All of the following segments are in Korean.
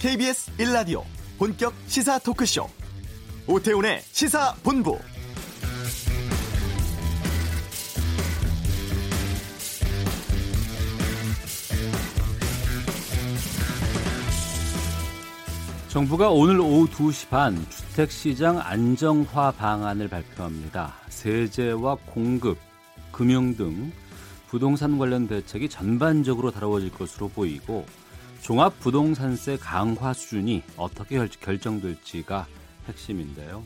KBS 1라디오 본격 시사 토크쇼 오태훈의 시사본부 정부가 오늘 오후 2시 반 주택시장 안정화 방안을 발표합니다. 세제와 공급, 금융 등 부동산 관련 대책이 전반적으로 다뤄질 것으로 보이고 종합부동산세 강화 수준이 어떻게 결정될지가 핵심인데요.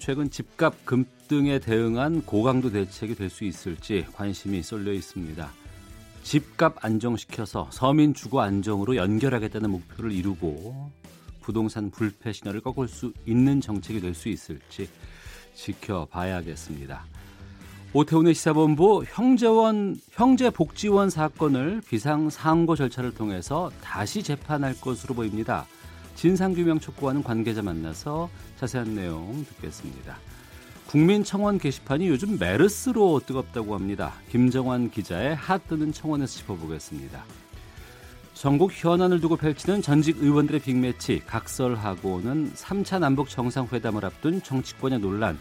최근 집값 급등에 대응한 고강도 대책이 될 수 있을지 관심이 쏠려 있습니다. 집값 안정시켜서 서민 주거 안정으로 연결하겠다는 목표를 이루고 부동산 불패 신호를 꺾을 수 있는 정책이 될 수 있을지 지켜봐야겠습니다. 오태훈의 시사본부 형제원 형제복지원 사건을 비상 상고 절차를 통해서 다시 재판할 것으로 보입니다. 진상규명 촉구하는 관계자 만나서 자세한 내용 듣겠습니다. 국민청원 게시판이 요즘 메르스로 뜨겁다고 합니다. 김정환 기자의 핫 뜨는 청원에서 짚어보겠습니다. 전국 현안을 두고 펼치는 전직 의원들의 빅매치 각설하고는 3차 남북 정상회담을 앞둔 정치권의 논란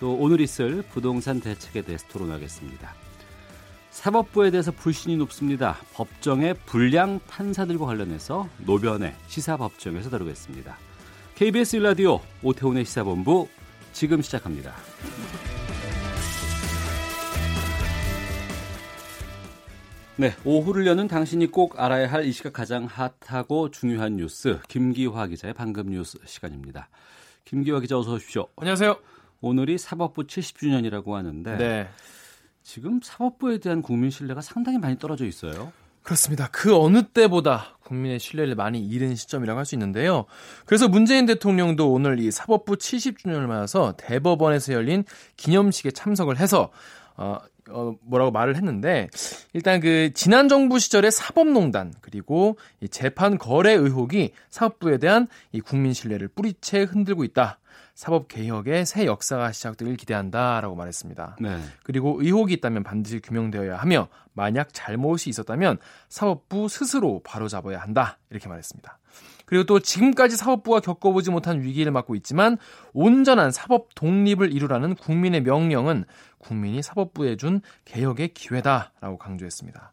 또 오늘 있을 부동산 대책에 대해서 토론하겠습니다. 사법부에 대해서 불신이 높습니다. 법정의 불량 판사들과 관련해서 노변의 시사법정에서 다루겠습니다. KBS 라디오 오태훈의 시사본부 지금 시작합니다. 네, 오후를 여는 당신이 꼭 알아야 할 이 시각 가장 핫하고 중요한 뉴스 김기화 기자의 방금 뉴스 시간입니다. 김기화 기자 어서 오십시오. 안녕하세요. 오늘이 사법부 70주년이라고 하는데 네. 지금 사법부에 대한 국민 신뢰가 상당히 많이 떨어져 있어요. 그렇습니다. 그 어느 때보다 국민의 신뢰를 많이 잃은 시점이라고 할 수 있는데요. 그래서 문재인 대통령도 오늘 이 사법부 70주년을 맞아서 대법원에서 열린 기념식에 참석을 해서 어, 어, 뭐라고 말을 했는데 일단 그 지난 정부 시절의 사법농단 그리고 이 재판 거래 의혹이 사법부에 대한 이 국민 신뢰를 뿌리채 흔들고 있다. 사법 개혁의 새 역사가 시작되길 기대한다라고 말했습니다. 네. 그리고 의혹이 있다면 반드시 규명되어야 하며 만약 잘못이 있었다면 사법부 스스로 바로잡아야 한다 이렇게 말했습니다. 그리고 또 지금까지 사법부가 겪어보지 못한 위기를 맞고 있지만 온전한 사법 독립을 이루라는 국민의 명령은 국민이 사법부에 준 개혁의 기회다라고 강조했습니다.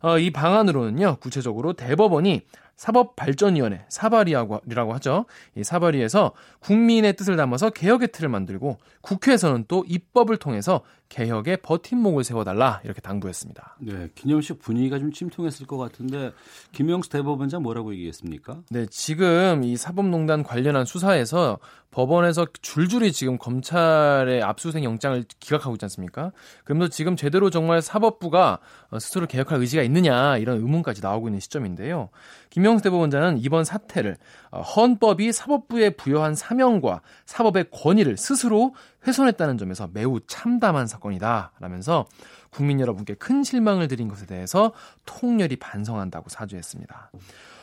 어, 이 방안으로는요, 구체적으로 대법원이 사법발전위원회 사발이라고 하죠. 이 사발위에서 국민의 뜻을 담아서 개혁의 틀을 만들고 국회에서는 또 입법을 통해서 개혁의 버팀목을 세워달라 이렇게 당부했습니다. 네, 기념식 분위기가 좀 침통했을 것 같은데 김영수 대법원장 뭐라고 얘기했습니까? 네, 지금 이 사법농단 관련한 수사에서 법원에서 줄줄이 지금 검찰의 압수수색 영장을 기각하고 있지 않습니까? 그러면서 지금 제대로 정말 사법부가 스스로 개혁할 의지가 있느냐 이런 의문까지 나오고 있는 시점인데요. 김영수 대법원장은 이번 사태를 헌법이 사법부에 부여한 사명과 사법의 권위를 스스로 훼손했다는 점에서 매우 참담한 사건이다 라면서 국민 여러분께 큰 실망을 드린 것에 대해서 통렬히 반성한다고 사죄했습니다.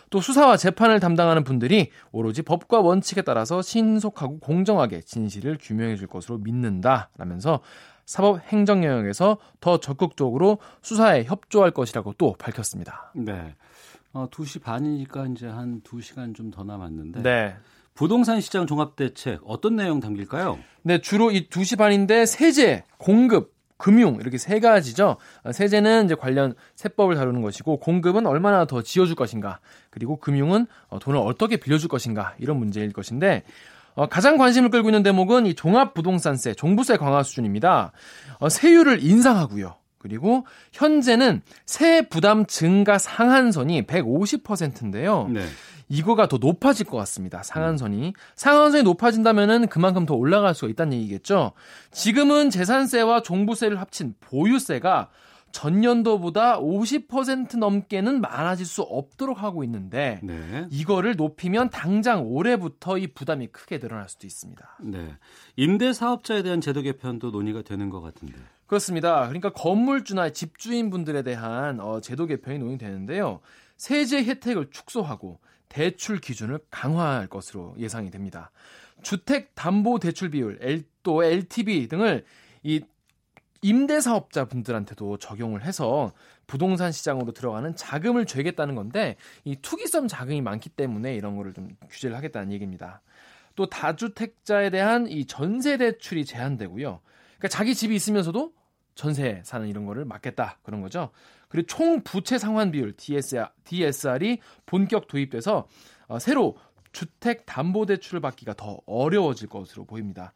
또 수사와 재판을 담당하는 분들이 오로지 법과 원칙에 따라서 신속하고 공정하게 진실을 규명해 줄 것으로 믿는다 라면서 사법 행정 영역에서 더 적극적으로 수사에 협조할 것이라고 또 밝혔습니다. 네. 어, 2시 반이니까 이제 한 2시간 좀 더 남았는데 네. 부동산 시장 종합 대책 어떤 내용 담길까요? 네, 주로 이 2시 반인데 세제, 공급, 금융 이렇게 세 가지죠. 어, 세제는 이제 관련 세법을 다루는 것이고 공급은 얼마나 더 지어줄 것인가 그리고 금융은 어, 돈을 어떻게 빌려줄 것인가 이런 문제일 것인데 어, 가장 관심을 끌고 있는 대목은 이 종합부동산세, 종부세 강화 수준입니다. 어, 세율을 인상하고요. 그리고 현재는 세 부담 증가 상한선이 150%인데요. 네. 이거가 더 높아질 것 같습니다. 상한선이. 상한선이 높아진다면은 그만큼 더 올라갈 수가 있다는 얘기겠죠. 지금은 재산세와 종부세를 합친 보유세가 전년도보다 50% 넘게는 많아질 수 없도록 하고 있는데 네. 이거를 높이면 당장 올해부터 이 부담이 크게 늘어날 수도 있습니다. 네. 임대 사업자에 대한 제도 개편도 논의가 되는 것 같은데. 그렇습니다. 그러니까 건물주나 집주인분들에 대한 어, 제도 개편이 논의되는데요. 세제 혜택을 축소하고 대출 기준을 강화할 것으로 예상이 됩니다. 주택 담보 대출 비율, 또 LTV 등을 이 임대사업자 분들한테도 적용을 해서 부동산 시장으로 들어가는 자금을 죄겠다는 건데 이 투기성 자금이 많기 때문에 이런 거를 좀 규제를 하겠다는 얘기입니다. 또 다주택자에 대한 이 전세 대출이 제한되고요. 그러니까 자기 집이 있으면서도 전세 사는 이런 거를 막겠다 그런 거죠. 그리고 총 부채 상환 비율 DSR, DSR이 본격 도입돼서 어, 새로 주택 담보 대출을 받기가 더 어려워질 것으로 보입니다.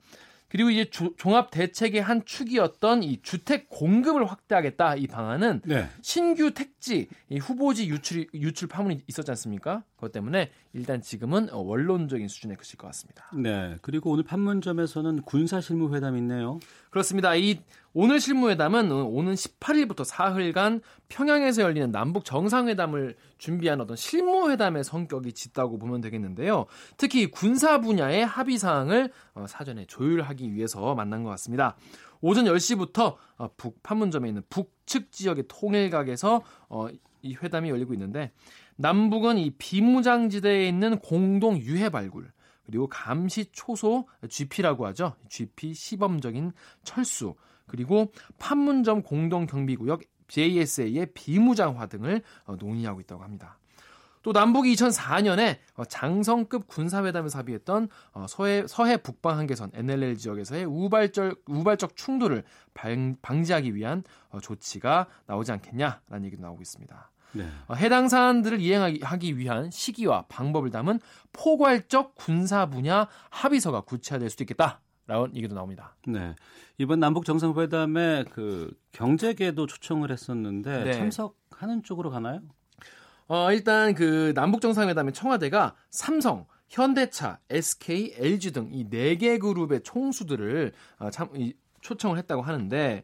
그리고 이제 조, 종합 대책의 한 축이었던 이 주택 공급을 확대하겠다 이 방안은 네. 신규 택지 후보지 유출 유출 파문이 있었지 않습니까? 그것 때문에 일단 지금은 어, 원론적인 수준에 그칠 것 같습니다. 네. 그리고 오늘 판문점에서는 군사 실무 회담이 있네요. 그렇습니다. 이 오늘 실무회담은 오는 18일부터 사흘간 평양에서 열리는 남북 정상회담을 준비한 어떤 실무회담의 성격이 짙다고 보면 되겠는데요. 특히 군사 분야의 합의 사항을 어, 사전에 조율하기 위해서 만난 것 같습니다. 오전 10시부터 어, 북 판문점에 있는 북측 지역의 통일각에서 어, 이 회담이 열리고 있는데 남북은 이 비무장지대에 있는 공동 유해 발굴 그리고 감시 초소 GP라고 하죠. GP 시범적인 철수 그리고 판문점 공동 경비구역 JSA의 비무장화 등을 어, 논의하고 있다고 합니다. 또 남북이 2004년에 어, 장성급 군사회담에서 합의했던 어, 서해, 서해 북방 한계선 NLL 지역에서의 우발적, 우발적 충돌을 방지하기 위한 조치가 나오지 않겠냐라는 얘기도 나오고 있습니다. 네. 해당 사안들을 이행하기 위한 시기와 방법을 담은 포괄적 군사 분야 합의서가 구체화될 수도 있겠다. 라는 얘기도 나옵니다. 네. 이번 남북 정상회담에 그 경제계도 초청을 했었는데 네. 참석하는 쪽으로 가나요? 어, 일단 그 남북 정상회담에 청와대가 삼성, 현대차, SK, LG 등 이 네 개 그룹의 총수들을 어, 참 이, 초청을 했다고 하는데 이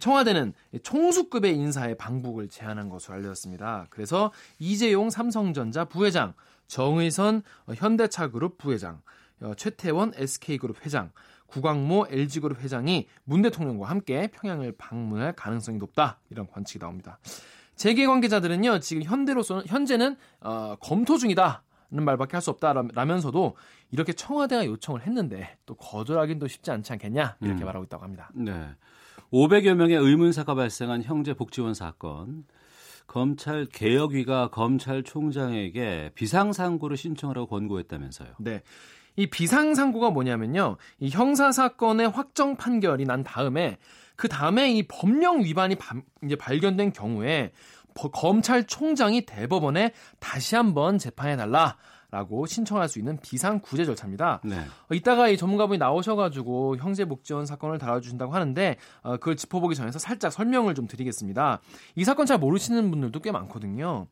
청와대는 총수급의 인사의 방북을 제안한 것으로 알려졌습니다. 그래서 이재용 삼성전자 부회장, 정의선 어, 현대차그룹 부회장, 어, 최태원 SK그룹 회장, 구광모 LG그룹 회장이 문 대통령과 함께 평양을 방문할 가능성이 높다 이런 관측이 나옵니다. 재계 관계자들은요 지금 현대로서는 현재는 어, 검토 중이다. 는 말밖에 할 수 없다라면서도 이렇게 청와대가 요청을 했는데 또 거절하긴 또 쉽지 않지 않겠냐 이렇게 음. 말하고 있다고 합니다. 네. 500여 명의 의문사가 발생한 형제 복지원 사건. 검찰 개혁위가 검찰총장에게 비상상고를 신청하라고 권고했다면서요. 네. 이 비상상고가 뭐냐면요. 이 형사 사건의 확정 판결이 난 다음에 그 다음에 이 법령 위반이 바, 이제 발견된 경우에 검찰총장이 대법원에 다시 한번 재판해 달라. 라고 신청할 수 있는 비상 구제 절차입니다. 네. 어, 이따가 이 전문가분이 나오셔가지고 형제복지원 사건을 다뤄주신다고 하는데 어, 그걸 짚어보기 전에서 살짝 설명을 좀 드리겠습니다. 이 사건 잘 모르시는 분들도 꽤 많거든요.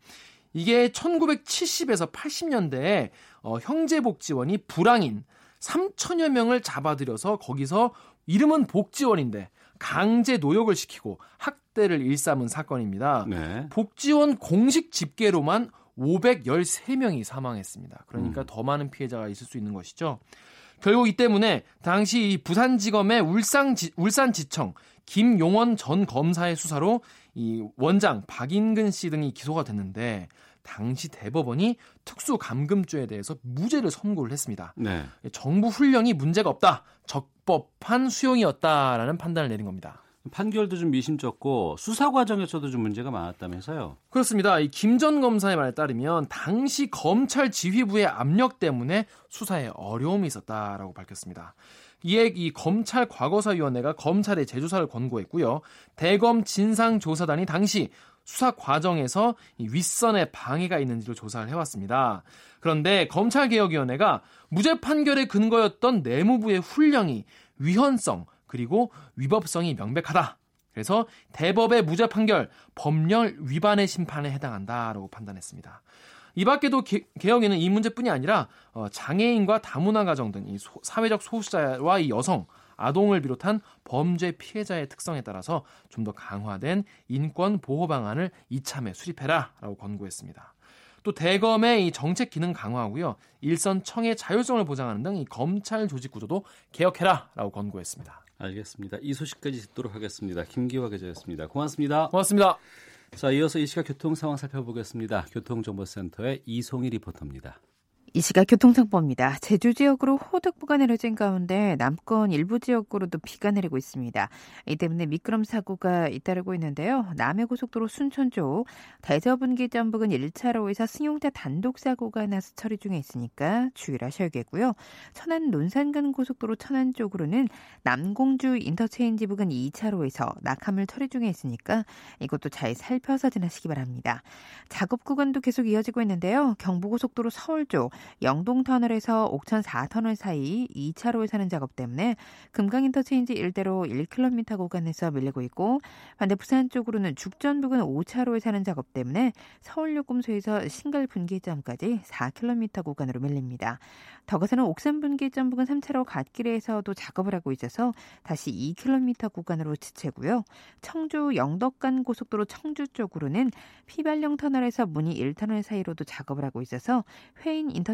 이게 1970에서 80년대에 어, 형제 복지원이 불황인 3천여 명을 잡아들여서 거기서 이름은 복지원인데 강제 노역을 시키고 학대를 일삼은 사건입니다. 네. 복지원 공식 집계로만 513명이 사망했습니다. 그러니까 음. 더 많은 피해자가 있을 수 있는 것이죠. 결국 이 때문에 당시 부산지검의 울산지, 울산지청 김용원 전 검사의 수사로 이 원장 박인근 씨 등이 기소가 됐는데 당시 대법원이 특수감금죄에 대해서 무죄를 선고를 했습니다. 네. 정부 훈령이 문제가 없다. 적법한 수용이었다라는 판단을 내린 겁니다. 판결도 좀 미심쩍고 수사 과정에서도 좀 문제가 많았다면서요? 그렇습니다. 이김전 검사의 말에 따르면 당시 검찰 지휘부의 압력 때문에 수사에 어려움이 있었다라고 밝혔습니다. 이에 이 검찰 과거사위원회가 검찰에 재조사를 권고했고요. 대검 진상조사단이 당시 수사 과정에서 윗선에 방해가 있는지를 조사를 해왔습니다. 그런데 검찰개혁위원회가 무죄 판결의 근거였던 내무부의 훈령이 위헌성 그리고 위법성이 명백하다. 그래서 대법의 무죄 판결 법령 위반의 심판에 해당한다라고 판단했습니다. 이 밖에도 개혁에는 이 문제뿐이 아니라 어, 장애인과 다문화 가정 등 이 사회적 소수자와 이 여성, 아동을 비롯한 범죄 피해자의 특성에 따라서 좀 더 강화된 인권 보호 방안을 이참에 수립해라라고 권고했습니다. 또 대검의 이 정책 기능 강화하고요. 일선 청의 자율성을 보장하는 등 이 검찰 조직 구조도 개혁해라라고 권고했습니다. 알겠습니다. 이 소식까지 듣도록 하겠습니다. 김기화 기자였습니다. 고맙습니다. 고맙습니다. 자, 이어서 이 시각 교통 상황 살펴보겠습니다. 교통정보센터의 이송희 리포터입니다. 이 시각 교통정보입니다. 제주 지역으로 호덕부가 내려진 가운데 남권 일부 지역으로도 비가 내리고 있습니다. 이 때문에 미끄럼 사고가 잇따르고 있는데요. 남해고속도로 순천 쪽 대저분기점 부근 1차로에서 승용차 단독 사고가 나서 처리 중에 있으니까 주의를 하셔야겠고요. 천안 논산간 고속도로 천안 쪽으로는 남공주 인터체인지 부근 2차로에서 낙하물 처리 중에 있으니까 이것도 잘 살펴서 지나시기 바랍니다. 작업 구간도 계속 이어지고 있는데요. 경부고속도로 서울 쪽 영동터널에서 옥천 4터널 사이 2차로에 사는 작업 때문에 금강인터체인지 일대로 1km 구간에서 밀리고 있고 반대 부산 쪽으로는 죽전 부근 5차로에 사는 작업 때문에 서울요금소에서 신갈 분기점까지 4km 구간으로 밀립니다. 더 가서는 옥산 분기점 부근 3차로 갓길에서도 작업을 하고 있어서 다시 2km 구간으로 지체고요. 청주 영덕간 고속도로 청주 쪽으로는 피발령 터널에서 문희 1터널 사이로도 작업을 하고 있어서 회인 인터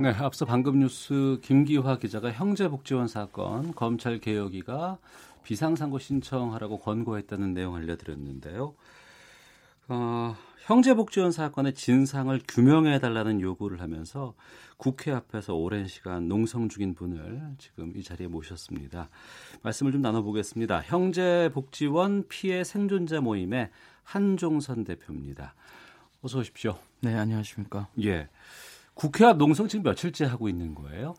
네, 앞서 방금 뉴스 김기화 기자가 형제복지원 사건 검찰 개혁위가 비상상고 신청하라고 권고했다는 내용 알려드렸는데요. 어, 형제복지원 사건의 진상을 규명해달라는 요구를 하면서 국회 앞에서 오랜 시간 농성 중인 분을 지금 이 자리에 모셨습니다. 말씀을 좀 나눠보겠습니다. 형제복지원 피해 생존자 모임의 한종선 대표입니다. 어서 오십시오. 네, 안녕하십니까. 예. 국회 앞 농성 지금 며칠째 하고 있는 거예요?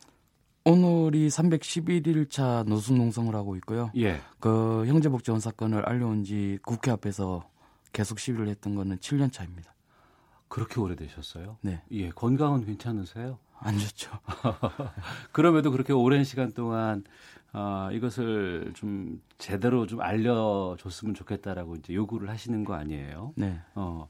오늘이 311일차 노숙 농성을 하고 있고요. 예. 그 형제복 지원 사건을 알려온 지 국회 앞에서 계속 시위를 했던 거는 7년 차입니다. 그렇게 오래되셨어요? 네. 예, 건강은 괜찮으세요? 안 좋죠. 그럼에도 그렇게 오랜 시간 동안 어, 이것을 좀 제대로 좀 알려줬으면 좋겠다라고 이제 요구를 하시는 거 아니에요? 네. 어.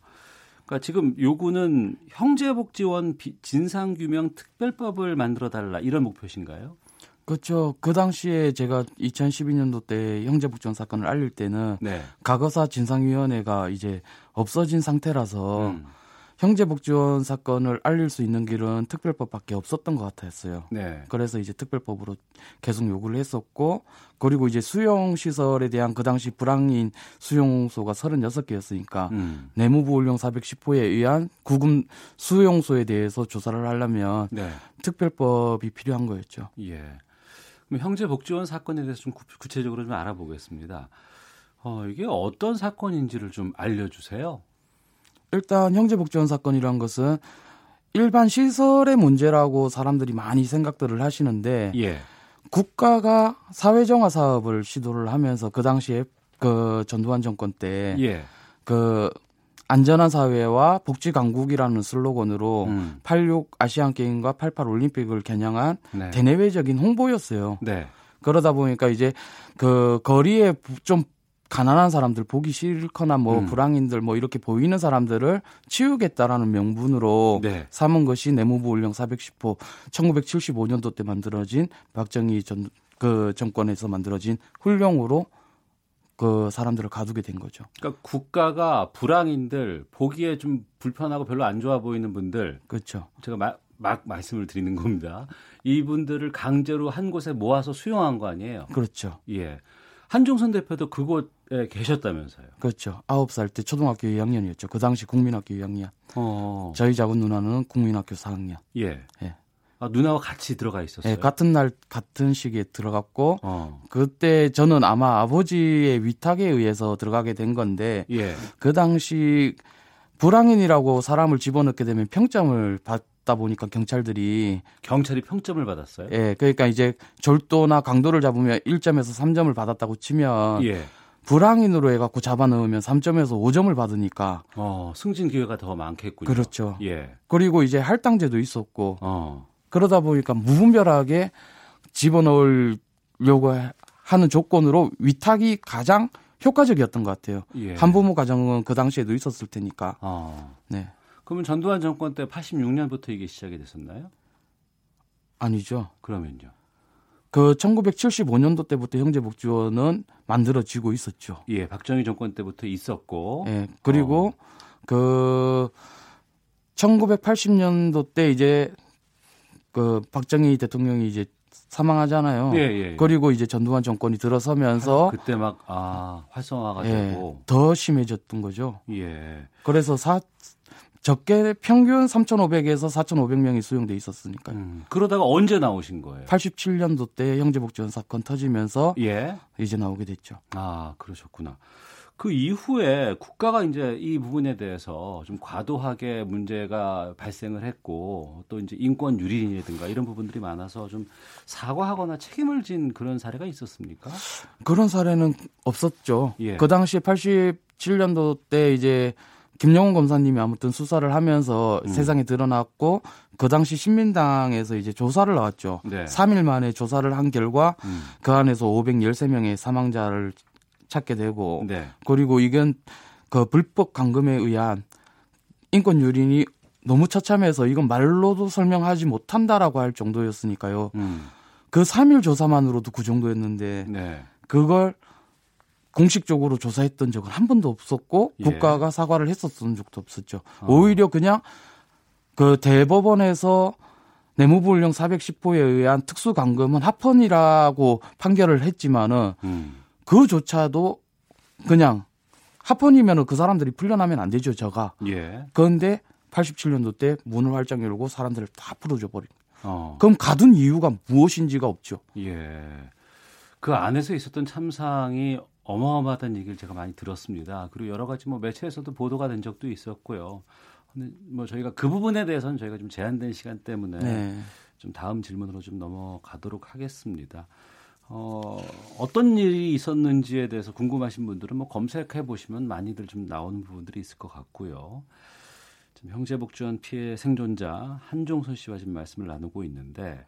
그러니까 지금 요구는 형제복지원 진상규명 특별법을 만들어 달라 이런 목표신가요? 그렇죠. 그 당시에 제가 2012년도 때 형제복지원 사건을 알릴 때는 네. 과거사 진상위원회가 이제 없어진 상태라서 음. 형제복지원 사건을 알릴 수 있는 길은 특별법밖에 없었던 것 같았어요. 네. 그래서 이제 특별법으로 계속 요구를 했었고 그리고 이제 수용 시설에 대한 그 당시 불황인 수용소가 36개였으니까 음. 내무부 올령 410호에 의한 구금 수용소에 대해서 조사를 하려면 네. 특별법이 필요한 거였죠. 예. 그럼 형제복지원 사건에 대해서 좀 구, 구체적으로 좀 알아보겠습니다. 어, 이게 어떤 사건인지를 좀 알려주세요. 일단 형제복지원 사건이란 것은 일반 시설의 문제라고 사람들이 많이 생각들을 하시는데 예. 국가가 사회정화 사업을 시도를 하면서 그 당시에 그 전두환 정권 때 예. 그 안전한 사회와 복지 강국이라는 슬로건으로 음. 86 아시안 게임과 88 올림픽을 겨냥한 네. 대내외적인 홍보였어요. 네. 그러다 보니까 이제 그 거리에 좀 가난한 사람들 보기 싫거나 뭐 음. 불황인들 뭐 이렇게 보이는 사람들을 치우겠다라는 명분으로 네. 삼은 것이 내무부 올령 410호 1975년도 때 만들어진 박정희 전 그 정권에서 만들어진 훈령으로 그 사람들을 가두게 된 거죠. 그러니까 국가가 불황인들 보기에 좀 불편하고 별로 안 좋아 보이는 분들 그렇죠. 제가 마, 막 말씀을 드리는 겁니다. 이분들을 강제로 한 곳에 모아서 수용한 거 아니에요? 그렇죠. 예. 한종선 대표도 그곳에 계셨다면서요. 그렇죠. 아홉 살 때 초등학교 2학년이었죠. 그 당시 국민학교 2학년. 어. 저희 작은 누나는 국민학교 4학년. 예. 예. 아, 누나와 같이 들어가 있었어요. 예, 같은 날 같은 시기에 들어갔고 어. 그때 저는 아마 아버지의 위탁에 의해서 들어가게 된 건데 예. 그 당시 불황인이라고 사람을 집어넣게 되면 평점을 받 다 보니까 경찰들이 경찰이 평점을 받았어요. 예 그러니까 이제 절도나 강도를 잡으면 1점에서 3점을 받았다고 치면 예. 불황인으로 해갖고 잡아 넣으면 3점에서 5점을 받으니까 어, 승진 기회가 더 많겠군요. 그렇죠. 예. 그리고 이제 할당제도 있었고 어. 그러다 보니까 무분별하게 집어넣으려고 하는 조건으로 위탁이 가장 효과적이었던 것 같아요. 예. 한부모 가정은 그 당시에도 있었을 테니까. 어. 네. 그러면 전두환 정권 때 86년부터 이게 시작이 됐었나요? 아니죠. 그러면요. 그 1975년도 때부터 형제복지원은 만들어지고 있었죠. 예, 박정희 정권 때부터 있었고. 예. 그리고 그 1980년도 때 이제 그 박정희 대통령이 이제 사망하잖아요. 예, 예. 그리고 이제 전두환 정권이 들어서면서 그때 막 아, 활성화가 예, 되고. 더 심해졌던 거죠. 예. 그래서 사 적게 평균 3,500에서 4,500명이 수용돼 있었으니까요. 음, 그러다가 언제 나오신 거예요? 87년도 때 형제복지원 사건 터지면서 예. 이제 나오게 됐죠. 아, 그러셨구나. 그 이후에 국가가 이제 이 부분에 대해서 좀 과도하게 문제가 발생을 했고 또 이제 인권 유린이라든가 이런 부분들이 많아서 좀 사과하거나 책임을 진 그런 사례가 있었습니까? 그런 사례는 없었죠. 예. 그 당시에 87년도 때 이제 김영훈 검사님이 아무튼 수사를 하면서 음. 세상에 드러났고 그 당시 신민당에서 이제 조사를 나왔죠. 네. 3일 만에 조사를 한 결과 음. 그 안에서 513명의 사망자를 찾게 되고 네. 그리고 이건 그 불법 감금에 의한 인권 유린이 너무 처참해서 이건 말로도 설명하지 못한다라고 할 정도였으니까요. 음. 그 3일 조사만으로도 그 정도였는데 네. 그걸 공식적으로 조사했던 적은 한 번도 없었고 예. 국가가 사과를 했었던 적도 없었죠. 어. 오히려 그냥 그 대법원에서 내무부울령 410호에 의한 특수감금은 합헌이라고 판결을 했지만은 음. 그조차도 그냥 합헌이면은 그 사람들이 풀려나면 안 되죠, 저가. 예. 그런데 87년도 때 문을 활짝 열고 사람들을 다 풀어줘 버린. 어. 그럼 가둔 이유가 무엇인지가 없죠. 예. 그 안에서 있었던 참상이 어마어마하다는 얘기를 제가 많이 들었습니다. 그리고 여러 가지 뭐 매체에서도 보도가 된 적도 있었고요. 근데 뭐 저희가 그 부분에 대해서는 저희가 좀 제한된 시간 때문에 네. 좀 다음 질문으로 좀 넘어가도록 하겠습니다. 어, 어떤 일이 있었는지에 대해서 궁금하신 분들은 뭐 검색해 보시면 많이들 좀 나오는 부분들이 있을 것 같고요. 지금 형제복지원 피해 생존자 한종선 씨와 지금 말씀을 나누고 있는데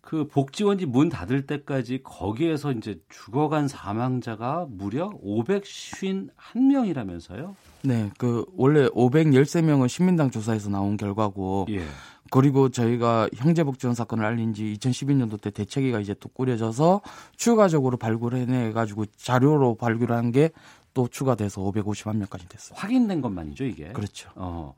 그 복지원이 문 닫을 때까지 거기에서 이제 죽어간 사망자가 무려 551명이라면서요? 네, 그 원래 513명은 신민당 조사에서 나온 결과고 예. 그리고 저희가 형제복지원 사건을 알린 지 2012년도 때 대책위가 이제 또 꾸려져서 추가적으로 발굴해내 가지고 자료로 발굴한 게 또 추가돼서 551명까지 됐어요. 확인된 것만이죠, 이게. 그렇죠. 어.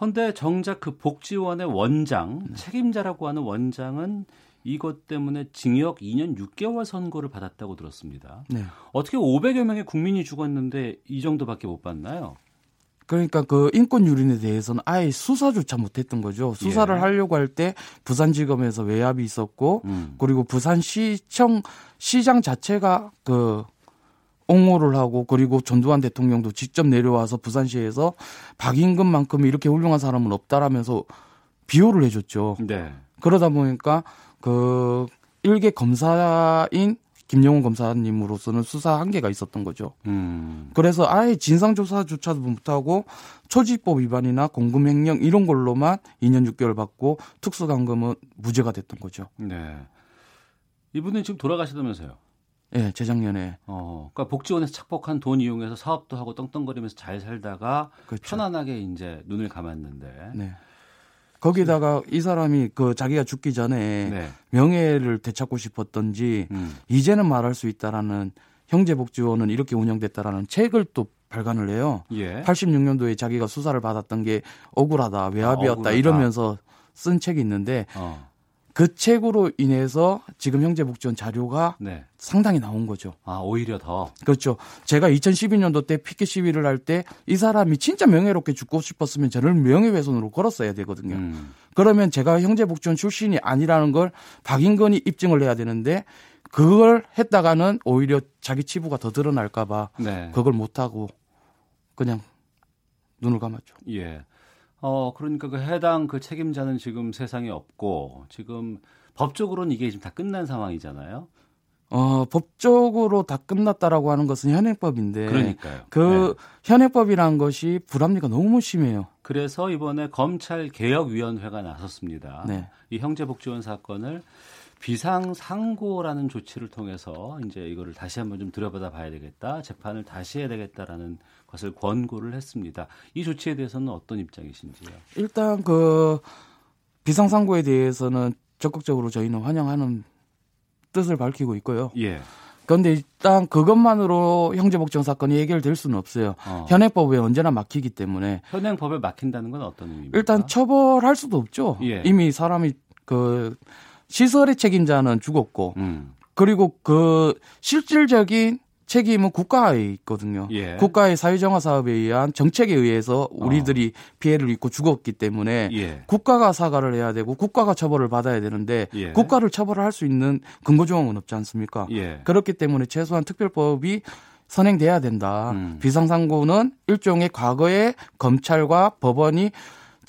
헌데 정작 그 복지원의 원장, 책임자라고 하는 원장은 이것 때문에 징역 2년 6개월 선고를 받았다고 들었습니다. 네. 어떻게 500여 명의 국민이 죽었는데 이 정도밖에 못 받나요? 그러니까 그 인권 유린에 대해서는 아예 수사조차 못했던 거죠. 수사를 예. 하려고 할 때 부산지검에서 외압이 있었고 음. 그리고 부산시청 시장 자체가 그 옹호를 하고 그리고 전두환 대통령도 직접 내려와서 부산시에서 박임금만큼 이렇게 훌륭한 사람은 없다라면서 비호를 해줬죠. 네. 그러다 보니까 그 일개 검사인 김영훈 검사님으로서는 수사 한계가 있었던 거죠. 음. 그래서 아예 진상조사조차도 못하고 초지법 위반이나 공금횡령 이런 걸로만 2년 6개월 받고 특수감금은 무죄가 됐던 거죠. 네. 이분은 지금 돌아가시다면서요? 예, 재작년에. 어, 그러니까 복지원에서 착복한 돈 이용해서 사업도 하고 떵떵거리면서 잘 살다가 그렇죠. 편안하게 이제 눈을 감았는데. 네. 거기다가 이 사람이 그 자기가 죽기 전에 네. 명예를 되찾고 싶었던지 음. 이제는 말할 수 있다라는 형제복지원은 이렇게 운영됐다라는 책을 또 발간을 해요. 예. 86년도에 자기가 수사를 받았던 게 억울하다, 외압이었다 억울하다. 이러면서 쓴 책이 있는데 어. 그 책으로 인해서 지금 형제 복지원 자료가 네. 상당히 나온 거죠. 아, 오히려 더. 그렇죠. 제가 2012년도 때 피켓 시위를 할 때 이 사람이 진짜 명예롭게 죽고 싶었으면 저를 명예훼손으로 걸었어야 되거든요. 음. 그러면 제가 형제 복지원 출신이 아니라는 걸 박인건이 입증을 해야 되는데 그걸 했다가는 오히려 자기 치부가 더 드러날까봐 네. 그걸 못하고 그냥 눈을 감았죠. 예. 어, 그러니까 그 해당 그 책임자는 지금 세상에 없고 지금 법적으로는 이게 지금 다 끝난 상황이잖아요. 어, 법적으로 다 끝났다라고 하는 것은 현행법인데 그러니까요. 그 네. 현행법이라는 것이 불합리가 너무 심해요. 그래서 이번에 검찰 개혁위원회가 나섰습니다. 네. 이 형제복지원 사건을 비상상고라는 조치를 통해서 이제 이거를 다시 한번 좀 들여받아 봐야 되겠다. 재판을 다시 해야 되겠다라는 것을 권고를 했습니다. 이 조치에 대해서는 어떤 입장이신지요? 일단 그 비상상고에 대해서는 적극적으로 저희는 환영하는 뜻을 밝히고 있고요. 예. 그런데 일단 그것만으로 형제복종 사건이 해결될 수는 없어요. 어. 현행법에 언제나 막히기 때문에 현행법에 막힌다는 건 어떤 의미입니까? 일단 처벌할 수도 없죠. 예. 이미 사람이 그 시설의 책임자는 죽었고 음. 그리고 그 실질적인 책임은 국가에 있거든요. 예. 국가의 사회정화 사업에 의한 정책에 의해서 우리들이 피해를 입고 죽었기 때문에 예. 국가가 사과를 해야 되고 국가가 처벌을 받아야 되는데 예. 국가를 처벌할 수 있는 근거 조항은 없지 않습니까? 예. 그렇기 때문에 최소한 특별법이 선행돼야 된다. 음. 비상상고는 일종의 과거의 검찰과 법원이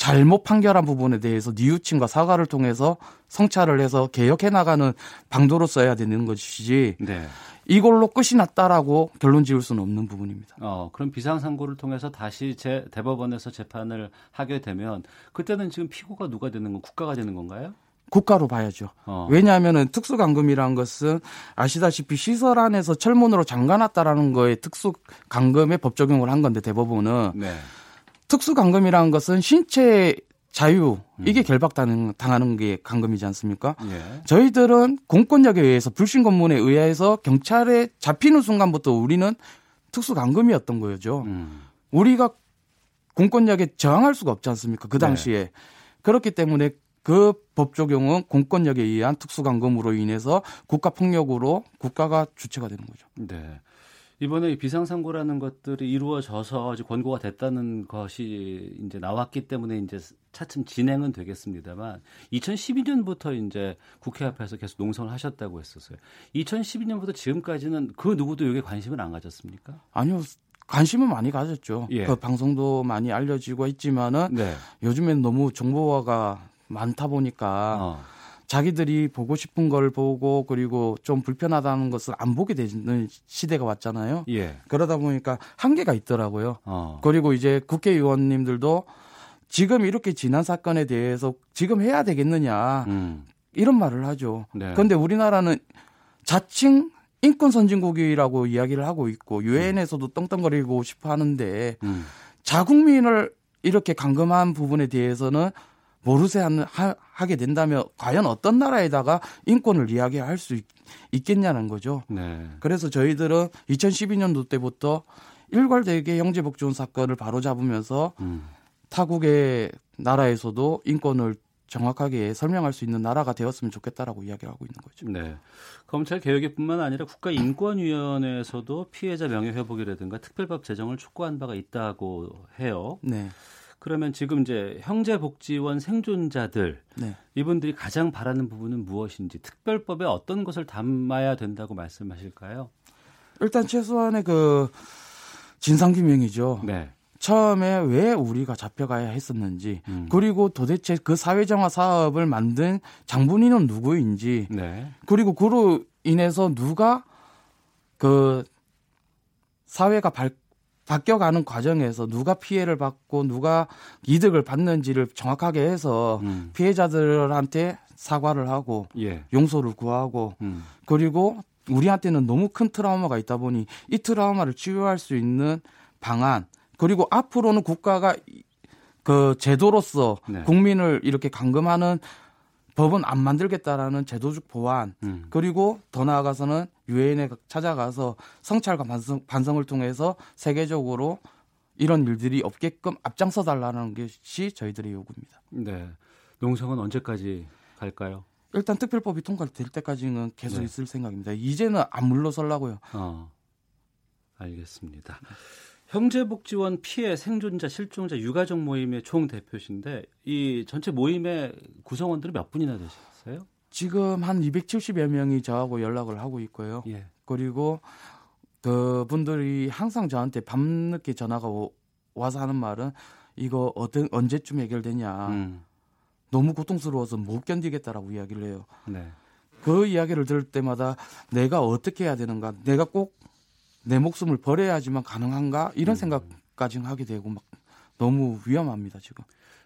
잘못 판결한 부분에 대해서 뉘우침과 사과를 통해서 성찰을 해서 개혁해 나가는 방도로 써야 되는 것이지 네. 이걸로 끝이 났다라고 결론 지을 수는 없는 부분입니다. 어, 그럼 비상상고를 통해서 다시 제 대법원에서 재판을 하게 되면 그때는 지금 피고가 누가 되는 건 국가가 되는 건가요? 국가로 봐야죠. 어. 왜냐하면은 특수감금이라는 것은 아시다시피 시설 안에서 철문으로 잠가놨다라는 거에 특수감금에 법 적용을 한 건데 대법원은 네. 특수 감금이라는 것은 신체 자유 음. 이게 결박당하는 당하는 게 감금이지 않습니까? 예. 저희들은 공권력에 의해서 불신 검문에 의해서 경찰에 잡히는 순간부터 우리는 특수 감금이었던 거죠. 음. 우리가 공권력에 저항할 수가 없지 않습니까? 그 네. 당시에. 그렇기 때문에 그 법 적용은 공권력에 의한 특수 감금으로 인해서 국가 폭력으로 국가가 주체가 되는 거죠. 네. 이번에 이 비상상고라는 것들이 이루어져서 이제 권고가 됐다는 것이 이제 나왔기 때문에 이제 차츰 진행은 되겠습니다만 2012년부터 이제 국회 앞에서 계속 농성을 하셨다고 했었어요. 2012년부터 지금까지는 그 누구도 여기에 관심을 안 가졌습니까? 아니요. 관심은 많이 가졌죠. 예. 그 방송도 많이 알려지고 있지만은 네. 요즘엔 너무 정보화가 많다 보니까 어. 자기들이 보고 싶은 걸 보고 그리고 좀 불편하다는 것을 안 보게 되는 시대가 왔잖아요. 예. 그러다 보니까 한계가 있더라고요. 어. 그리고 이제 국회의원님들도 지금 이렇게 지난 사건에 대해서 지금 해야 되겠느냐 음. 이런 말을 하죠. 네. 그런데 우리나라는 자칭 인권 선진국이라고 이야기를 하고 있고 유엔에서도 떵떵거리고 싶어 하는데 음. 자국민을 이렇게 감금한 부분에 대해서는 모르세 하- 하게 된다면 과연 어떤 나라에다가 인권을 이야기할 수 있, 있겠냐는 거죠. 네. 그래서 저희들은 2012년도 때부터 일괄되게 형제복지원 사건을 바로잡으면서 음. 타국의 나라에서도 인권을 정확하게 설명할 수 있는 나라가 되었으면 좋겠다라고 이야기를 하고 있는 거죠. 네. 검찰 개혁뿐만 아니라 국가인권위원회에서도 피해자 명예회복이라든가 특별법 제정을 촉구한 바가 있다고 해요. 네. 그러면 지금 이제 형제복지원 생존자들 네. 이분들이 가장 바라는 부분은 무엇인지 특별법에 어떤 것을 담아야 된다고 말씀하실까요? 일단 최소한의 그 진상규명이죠. 네. 처음에 왜 우리가 잡혀가야 했었는지, 음. 그리고 도대체 그 사회정화 사업을 만든 장본인은 누구인지, 네. 그리고 그로 인해서 누가 그 사회가 발, 바뀌어가는 과정에서 누가 피해를 받고 누가 이득을 받는지를 정확하게 해서 음. 피해자들한테 사과를 하고 예. 용서를 구하고 음. 그리고 우리한테는 너무 큰 트라우마가 있다 보니 이 트라우마를 치유할 수 있는 방안 그리고 앞으로는 국가가 이- 그 제도로서 네. 국민을 이렇게 감금하는 법은 안 만들겠다라는 제도적 보완 음. 그리고 더 나아가서는 유엔에 찾아가서 성찰과 반성, 반성을 통해서 세계적으로 이런 일들이 없게끔 앞장서 달라는 것이 저희들의 요구입니다. 네. 농성은 언제까지 갈까요? 일단 특별법이 통과될 때까지는 계속 네. 있을 생각입니다. 이제는 안 물러설라고요. 어. 알겠습니다. 형제복지원 피해 생존자 실종자 유가족 모임의 총 대표신데 이 전체 모임의 구성원들이 몇 분이나 되셨어요? 지금 한 270여 명이 저하고 연락을 하고 있고요. 예. 그리고 그분들이 항상 저한테 밤늦게 전화가 오- 와서 하는 말은 이거 어떤 언제쯤 해결되냐. 음. 너무 고통스러워서 못 견디겠다라고 이야기를 해요. 네. 그 이야기를 들을 때마다 내가 어떻게 해야 되는가? 내가 꼭 내 목숨을 버려야지만 가능한가? 이런 생각까지 하게 되고 막 너무 위험합니다, 지금.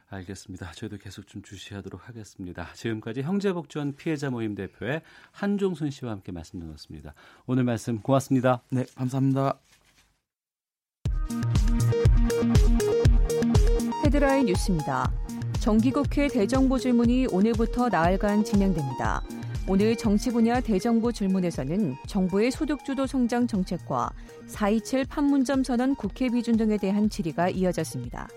알겠습니다. 저희도 계속 좀 주시하도록 하겠습니다. 지금까지 형제복지원 피해자 모임 대표의 한종순 씨와 함께 말씀 나눴습니다. 오늘 말씀 고맙습니다. 네, 감사합니다. 헤드라인 뉴스입니다. 정기국회 대정부 질문이 오늘부터 나흘간 진행됩니다. 오늘 정치 분야 대정부 질문에서는 정부의 소득주도 성장 정책과 4.27 판문점 선언 국회 비준 등에 대한 질의가 이어졌습니다.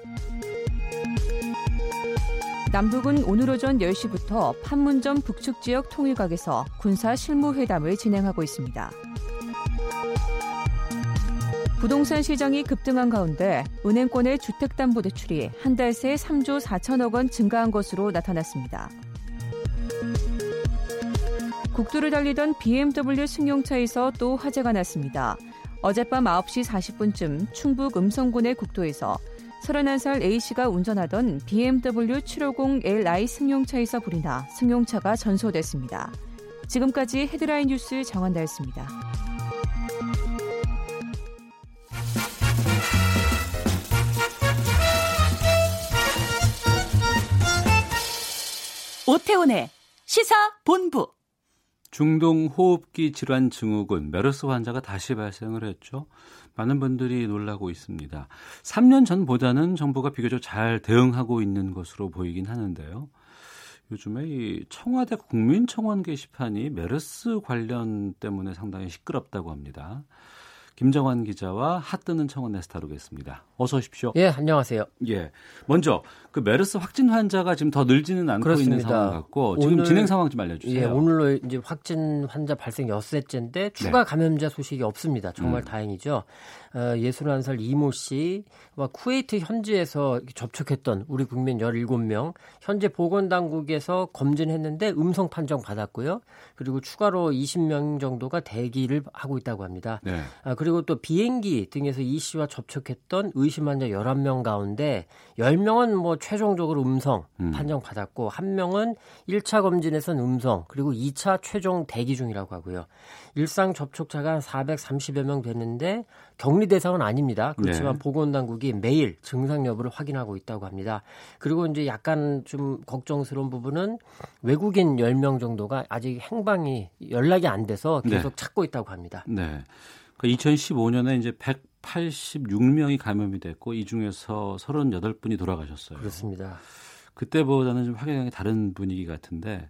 남북은 오늘 오전 10시부터 판문점 북측 지역 통일각에서 군사 실무회담을 진행하고 있습니다. 부동산 시장이 급등한 가운데 은행권의 주택담보대출이 한 달 새 3조 4천억 원 증가한 것으로 나타났습니다. 국도를 달리던 BMW 승용차에서 또 화재가 났습니다. 어젯밤 9시 40분쯤 충북 음성군의 국도에서 31살 A씨가 운전하던 BMW 750Li 승용차에서 불이 나 승용차가 전소됐습니다. 지금까지 헤드라인 뉴스 정한다였습니다. 오태훈의 시사 본부. 중동 호흡기 질환 증후군 메르스 환자가 다시 발생을 했죠. 많은 분들이 놀라고 있습니다. 3년 전보다는 정부가 비교적 잘 대응하고 있는 것으로 보이긴 하는데요. 요즘에 이 청와대 국민청원 게시판이 메르스 관련 때문에 상당히 시끄럽다고 합니다. 김정환 기자와 핫뜨는 청원에서 다루겠습니다. 어서 오십시오. 예, 안녕하세요. 예. 먼저 그 메르스 확진 환자가 지금 더 늘지는 않고 그렇습니다. 있는 상황 같고 지금 오늘, 진행 상황 좀 알려주세요. 예, 오늘로 이제 확진 환자 발생 엿새째인데 추가 네. 감염자 소식이 없습니다. 정말 음. 다행이죠. 어, 61살 이모 씨와 쿠웨이트 현지에서 접촉했던 우리 국민 17명 현재 보건당국에서 검진했는데 음성 판정 받았고요. 그리고 추가로 20명 정도가 대기를 하고 있다고 합니다. 네. 아, 그리고 또 비행기 등에서 이 씨와 접촉했던 의심 환자 11명 가운데 10명은 뭐 최종적으로 음성 음. 판정 받았고 한 명은 1차 검진에선 음성 그리고 2차 최종 대기 중이라고 하고요. 일상 접촉자가 한 430여 명 됐는데 격리 대상은 아닙니다. 그렇지만 네. 보건당국이 매일 증상 여부를 확인하고 있다고 합니다. 그리고 이제 약간 좀 걱정스러운 부분은 외국인 10명 정도가 아직 행방이 연락이 안 돼서 계속 네. 찾고 있다고 합니다. 네. 그 2015년에 이제 186명이 감염이 됐고 이 중에서 38분이 돌아가셨어요. 그렇습니다. 그때보다는 좀 확연하게 다른 분위기 같은데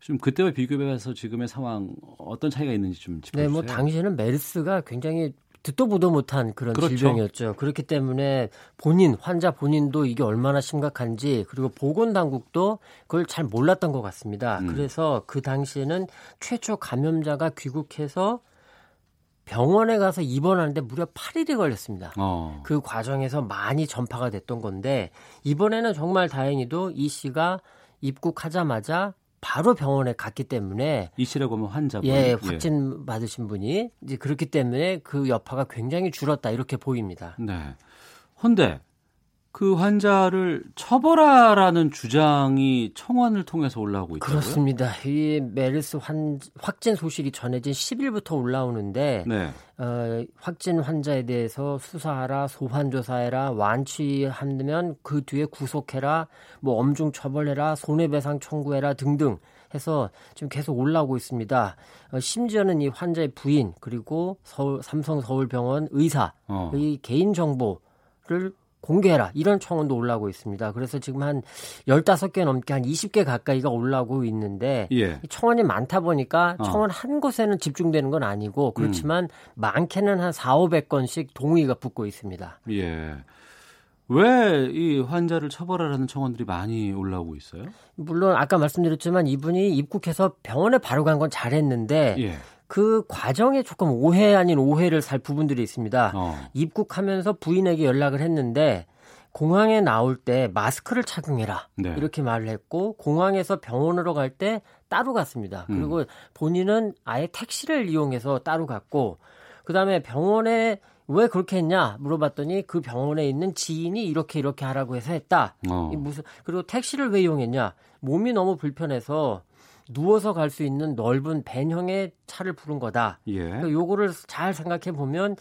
좀 그때와 비교해서 지금의 상황 어떤 차이가 있는지 좀 짚어주세요. 네, 뭐 당시에는 메르스가 굉장히 듣도 보도 못한 그런 그렇죠. 질병이었죠. 그렇기 때문에 본인 환자 본인도 이게 얼마나 심각한지 그리고 보건 당국도 그걸 잘 몰랐던 것 같습니다. 음. 그래서 그 당시에는 최초 감염자가 귀국해서 병원에 가서 입원하는데 무려 8일이 걸렸습니다. 어. 그 과정에서 많이 전파가 됐던 건데 이번에는 정말 다행히도 이 씨가 입국하자마자 바로 병원에 갔기 때문에 이 씨라고 하면 환자분 예 확진 예. 받으신 분이 이제 그렇기 때문에 그 여파가 굉장히 줄었다 이렇게 보입니다. 네. 헌데 그 환자를 처벌하라는 주장이 청원을 통해서 올라오고 있다고요? 그렇습니다. 이 메르스 환, 확진 소식이 전해진 10일부터 올라오는데 네. 어, 확진 환자에 대해서 수사하라, 소환 조사해라, 완치하면 그 뒤에 구속해라, 뭐 엄중 처벌해라, 손해배상 청구해라 등등 해서 지금 계속 올라오고 있습니다. 어, 심지어는 이 환자의 부인 그리고 서울 삼성 서울병원 의사의 어. 개인 정보를 공개해라. 이런 청원도 올라오고 있습니다. 그래서 지금 한 15개 넘게 한 20개 가까이가 올라오고 있는데 예. 청원이 많다 보니까 어. 청원 어. 한 곳에는 집중되는 건 아니고 그렇지만 음. 많게는 한 4, 500건씩 동의가 붙고 있습니다. 예. 왜 이 환자를 처벌하라는 청원들이 많이 올라오고 있어요? 물론 아까 말씀드렸지만 이분이 입국해서 병원에 바로 간 건 잘했는데 예. 그 과정에 조금 오해 아닌 오해를 살 부분들이 있습니다. 어. 입국하면서 부인에게 연락을 했는데 공항에 나올 때 마스크를 착용해라 네. 이렇게 말을 했고 공항에서 병원으로 갈 때 따로 갔습니다. 음. 그리고 본인은 아예 택시를 이용해서 따로 갔고 그다음에 병원에 왜 그렇게 했냐 물어봤더니 그 병원에 있는 지인이 이렇게 이렇게 하라고 해서 했다. 어. 무슨 그리고 택시를 왜 이용했냐 몸이 너무 불편해서 누워서 갈 수 있는 넓은 벤형의 차를 부른 거다. 예. 그러니까 요거를 잘 생각해 보면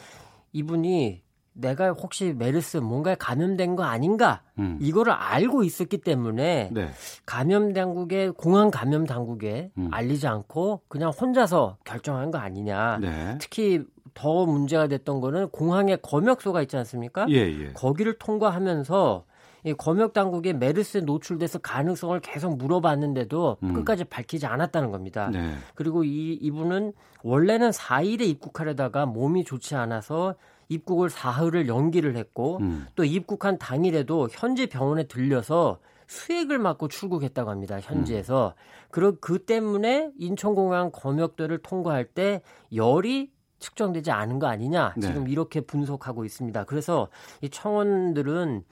이분이 내가 혹시 메르스 뭔가에 감염된 거 아닌가 음. 이거를 알고 있었기 때문에 네. 감염 당국에 공항 감염 당국에 음. 알리지 않고 그냥 혼자서 결정한 거 아니냐. 네. 특히 더 문제가 됐던 거는 공항에 검역소가 있지 않습니까? 예, 예. 거기를 통과하면서 이 검역 당국에 메르스에 노출돼서 가능성을 계속 물어봤는데도 음. 끝까지 밝히지 않았다는 겁니다. 네. 그리고 이 이분은 원래는 4일에 입국하려다가 몸이 좋지 않아서 입국을 사흘을 연기를 했고 음. 또 입국한 당일에도 현지 병원에 들려서 수액을 맞고 출국했다고 합니다. 현지에서. 음. 그러 그 때문에 인천공항 검역대를 통과할 때 열이 측정되지 않은 거 아니냐 네. 지금 이렇게 분석하고 있습니다. 그래서 이 청원들은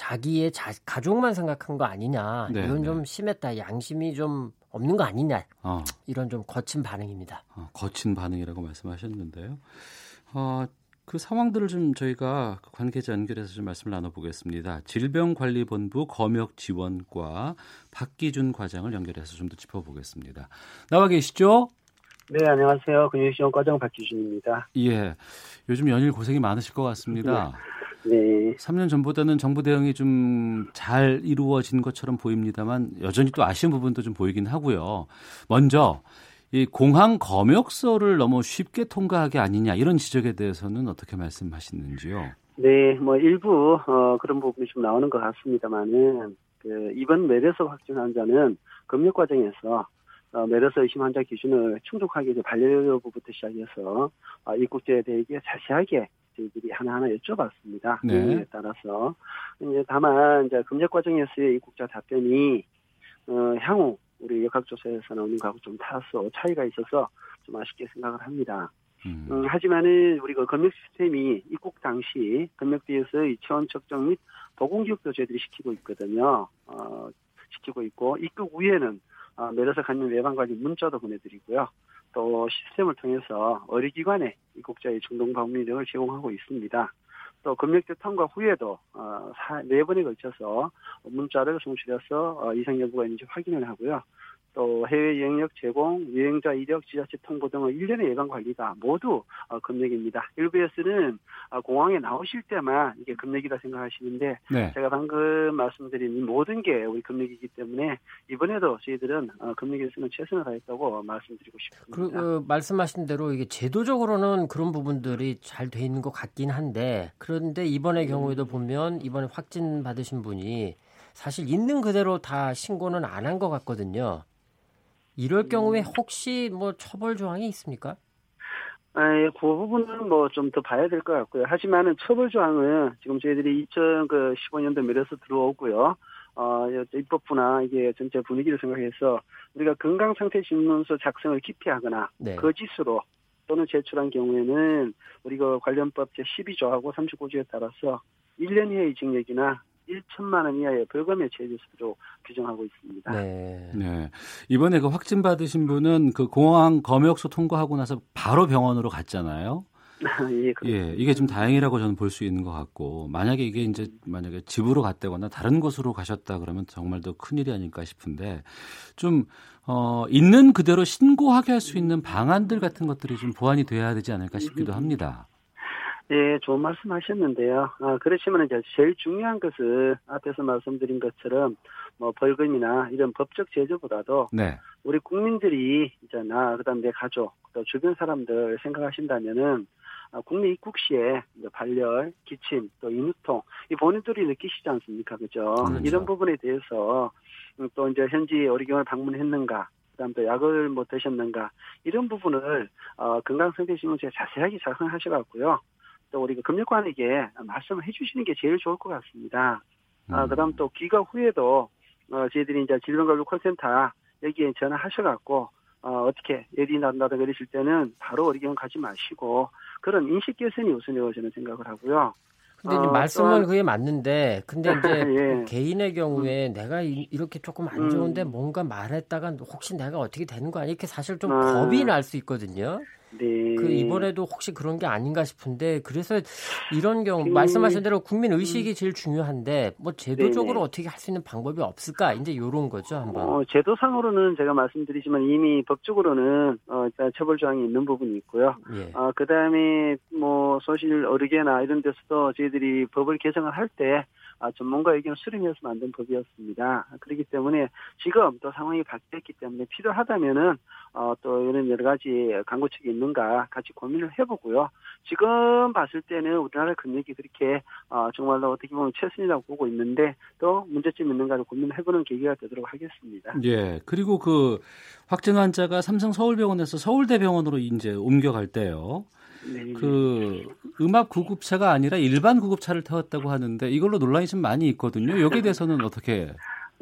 자기의 자, 가족만 생각한 거 아니냐 네, 이건 좀 네. 심했다 양심이 좀 없는 거 아니냐 어. 이런 좀 거친 반응입니다. 어, 거친 반응이라고 말씀하셨는데요. 어, 그 상황들을 좀 저희가 관계자 연결해서 좀 말씀을 나눠보겠습니다. 질병관리본부 검역지원과 박기준 과장을 연결해서 좀 더 짚어보겠습니다. 나와 계시죠? 네, 안녕하세요. 근육시험 과장 박기준입니다. 예. 요즘 연일 고생이 많으실 것 같습니다. 네. 3년 전보다는 정부 대응이 좀 잘 이루어진 것처럼 보입니다만 여전히 또 아쉬운 부분도 좀 보이긴 하고요. 먼저 이 공항 검역소를 너무 쉽게 통과하게 아니냐 이런 지적에 대해서는 어떻게 말씀하시는지요? 네, 뭐 일부 어, 그런 부분이 좀 나오는 것 같습니다만은 그 이번 메르스 확진 환자는 검역 과정에서 어, 메르스 의심 환자 기준을 충족하게 이제 반려 여부부터 시작해서 어, 입국제에 대해 자세하게 저희들이 하나하나 여쭤봤습니다. 네. 따라서 이제 다만 이제 검역 과정에서의 입국자 답변이 어, 향후 우리 역학조사에서 나오는 거하고 좀 타서 차이가 있어서 좀 아쉽게 생각을 합니다. 음. 음, 하지만은 우리가 검역 시스템이 입국 당시 검역대에서의 체온 측정 및 보건 기록도 저희들이 시키고 있거든요. 어, 시키고 있고 입국 후에는 어, 메르스 감염 예방 관리 문자도 보내드리고요. 또 시스템을 통해서 의료기관에 입국자의 중동 방문 등을 제공하고 있습니다. 또 검역대 통과 후에도 어, 네 번에 걸쳐서 문자를 송출해서 어, 이상 여부가 있는지 확인을 하고요. 또 해외 여행력 제공, 여행자 이력, 지자체 통보 등의 일련의 예방 관리가 모두 어, 검역입니다. 일부에서는 어, 공항에 나오실 때만 이게 검역이다 생각하시는데 네. 제가 방금 말씀드린 모든 게 우리 검역이기 때문에 이번에도 저희들은 어, 검역에서는 최선을 다했다고 말씀드리고 싶습니다. 그, 그 말씀하신 대로 이게 제도적으로는 그런 부분들이 잘 돼 있는 것 같긴 한데 그런데 이번의 경우에도 보면 이번에 확진 받으신 분이 사실 있는 그대로 다 신고는 안 한 것 같거든요. 이럴 경우에 음. 혹시 뭐 처벌 조항이 있습니까? 아, 예, 그 부분은 뭐 좀 더 봐야 될 것 같고요. 하지만은 처벌 조항은 지금 저희들이 2015년도 밀어서 들어오고요. 어, 입법부나 이게 전체 분위기를 생각해서 우리가 건강 상태 신문서 작성을 기피하거나 네. 거짓으로 또는 제출한 경우에는 우리가 관련법 제12조하고 39조에 따라서 1년 이하의 징역이나 1천만 원 이하의 벌금에 수도 규정하고 있습니다. 네. 네. 이번에 그 확진 받으신 분은 그 공항 검역소 통과하고 나서 바로 병원으로 갔잖아요. 예, 예, 이게 좀 다행이라고 저는 볼 수 있는 것 같고 만약에 이게 이제 만약에 집으로 갔다거나 다른 곳으로 가셨다 그러면 정말 더 큰일이 아닐까 싶은데 좀 어, 있는 그대로 신고하게 할 수 있는 방안들 같은 것들이 좀 보완이 돼야 되지 않을까 싶기도 합니다. 예, 좋은 말씀 하셨는데요. 아, 그렇지만 이제 제일 중요한 것은 앞에서 말씀드린 것처럼 뭐 벌금이나 이런 법적 제재보다도 네. 우리 국민들이 이제 나, 그 다음 내 가족, 또 주변 사람들 생각하신다면은 아, 국내 입국 시에 발열, 기침, 또 인후통, 이 본인들이 느끼시지 않습니까? 그죠? 그렇죠. 이런 부분에 대해서 또 이제 현지 의료기관을 방문했는가, 그다음 또 약을 뭐 드셨는가 이런 부분을 어, 건강상태신문서에 자세하게 작성하셔갖고요. 또 우리가 금융관에게 말씀을 해주시는 게 제일 좋을 것 같습니다. 아, 음. 그다음 또 귀가 후에도 어, 저희들이 이제 질병관리 콜센터 여기에 전화하셔갖고 어, 어떻게 예리 난다든가 이러실 때는 바로 의료기관 가지 마시고 그런 인식 개선이 우선이라고 저는 생각을 하고요. 근데 어, 말씀은 또한... 그게 맞는데 근데 이제 예. 개인의 경우에 음. 내가 이, 렇게 조금 안 좋은데 음. 뭔가 말했다가 혹시 내가 어떻게 되는 거 아니 이렇게 사실 좀 아. 겁이 날 수 있거든요. 네. 그 이번에도 혹시 그런 게 아닌가 싶은데 그래서 이런 경우 그... 말씀하신 대로 국민 의식이 음. 제일 중요한데 뭐 제도적으로 네네. 어떻게 할 수 있는 방법이 없을까 이제 이런 거죠 한번. 어, 제도상으로는 제가 말씀드리지만 이미 법적으로는 어, 처벌 조항이 있는 부분이 있고요. 예. 어, 그다음에 뭐 소실 어르게나 이런 데서도 저희들이 법을 개정을 할때 아, 전문가 의견을 수렴해서 만든 법이었습니다. 그렇기 때문에 지금 또 상황이 바뀌었기 때문에 필요하다면은 어, 또 이런 여러 가지 강구책이 있는 없는가 같이 고민을 해보고요. 지금 봤을 때는 우리나라 근육이 그렇게 어, 정말로 어떻게 보면 최선이라고 보고 있는데 또 문제점 있는가를 고민을 해보는 계기가 되도록 하겠습니다. 예. 그리고 그 확진 환자가 삼성 서울병원에서 서울대병원으로 이제 옮겨갈 때요. 네. 그 음압 구급차가 아니라 일반 구급차를 태웠다고 하는데 이걸로 논란이 좀 많이 있거든요. 여기에 대해서는 어떻게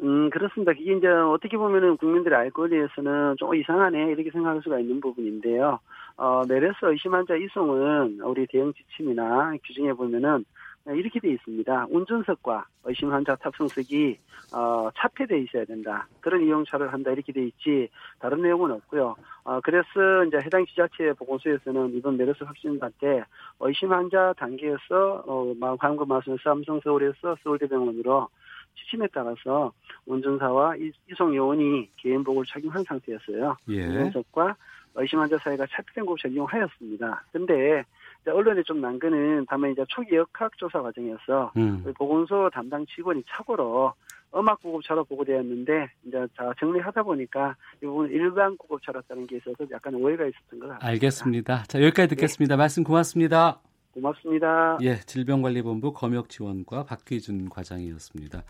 음, 그렇습니다. 이게 이제 어떻게 보면은 국민들의 알 권리에서는 좀 이상하네, 이렇게 생각할 수가 있는 부분인데요. 어, 메르스 의심 환자 이송은 우리 대응 지침이나 규정에 보면은 이렇게 돼 있습니다. 운전석과 의심 환자 탑승석이 어, 차폐돼 있어야 된다. 그런 이용차를 한다 이렇게 돼 있지 다른 내용은 없고요. 어, 그래서 이제 해당 지자체 보건소에서는 이번 메르스 확진자 때 의심 환자 단계에서 어, 방금 말씀하신 삼성 서울에서 서울대병원으로 지침에 따라서 운전사와 이송 요원이 개인 복을 착용한 상태였어요. 예. 운전석과 의심 환자 사이가 차폐된 곳을 이용하였습니다. 근데 언론에 좀 난 거는 다만 이제 초기 역학 조사 과정에서 음. 보건소 담당 직원이 착오로 음악 구급차로 보고되었는데 이제 자 정리하다 보니까 이 부분 일반 구급차였다는 게 있어서 약간 오해가 있었던 것 같습니다. 알겠습니다. 자 여기까지 듣겠습니다. 네. 말씀 고맙습니다. 고맙습니다. 예, 질병관리본부 검역지원과 박기준 과장이었습니다.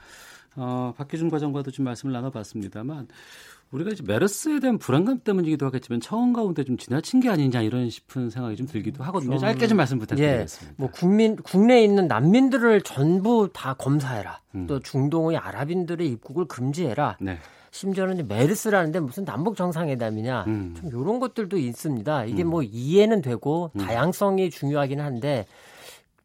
어, 박기준 과장과도 좀 말씀을 나눠봤습니다만 우리가 이제 메르스에 대한 불안감 때문이기도 하겠지만 처음 가운데 좀 지나친 게 아니냐 이런 싶은 생각이 좀 들기도 하거든요. 짧게 좀 말씀 부탁드리겠습니다. 예, 뭐 국민 국내에 있는 난민들을 전부 다 검사해라. 음. 또 중동의 아랍인들의 입국을 금지해라. 네. 심지어는 메르스라는데 무슨 남북 정상회담이냐 음. 좀 이런 것들도 있습니다. 이게 음. 뭐 이해는 되고 음. 다양성이 중요하긴 한데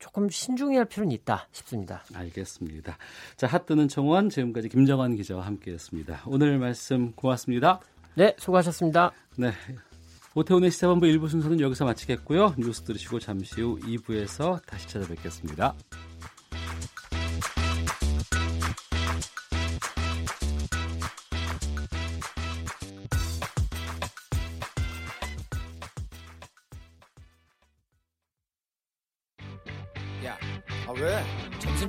조금 신중해야 할 필요는 있다 싶습니다. 알겠습니다. 자, 핫뜨는 청원 지금까지 김정환 기자와 함께했습니다. 오늘 말씀 고맙습니다. 네, 수고하셨습니다. 네. 오태훈의 시사본부 1부 순서는 여기서 마치겠고요. 뉴스 들으시고 잠시 후 2부에서 다시 찾아뵙겠습니다.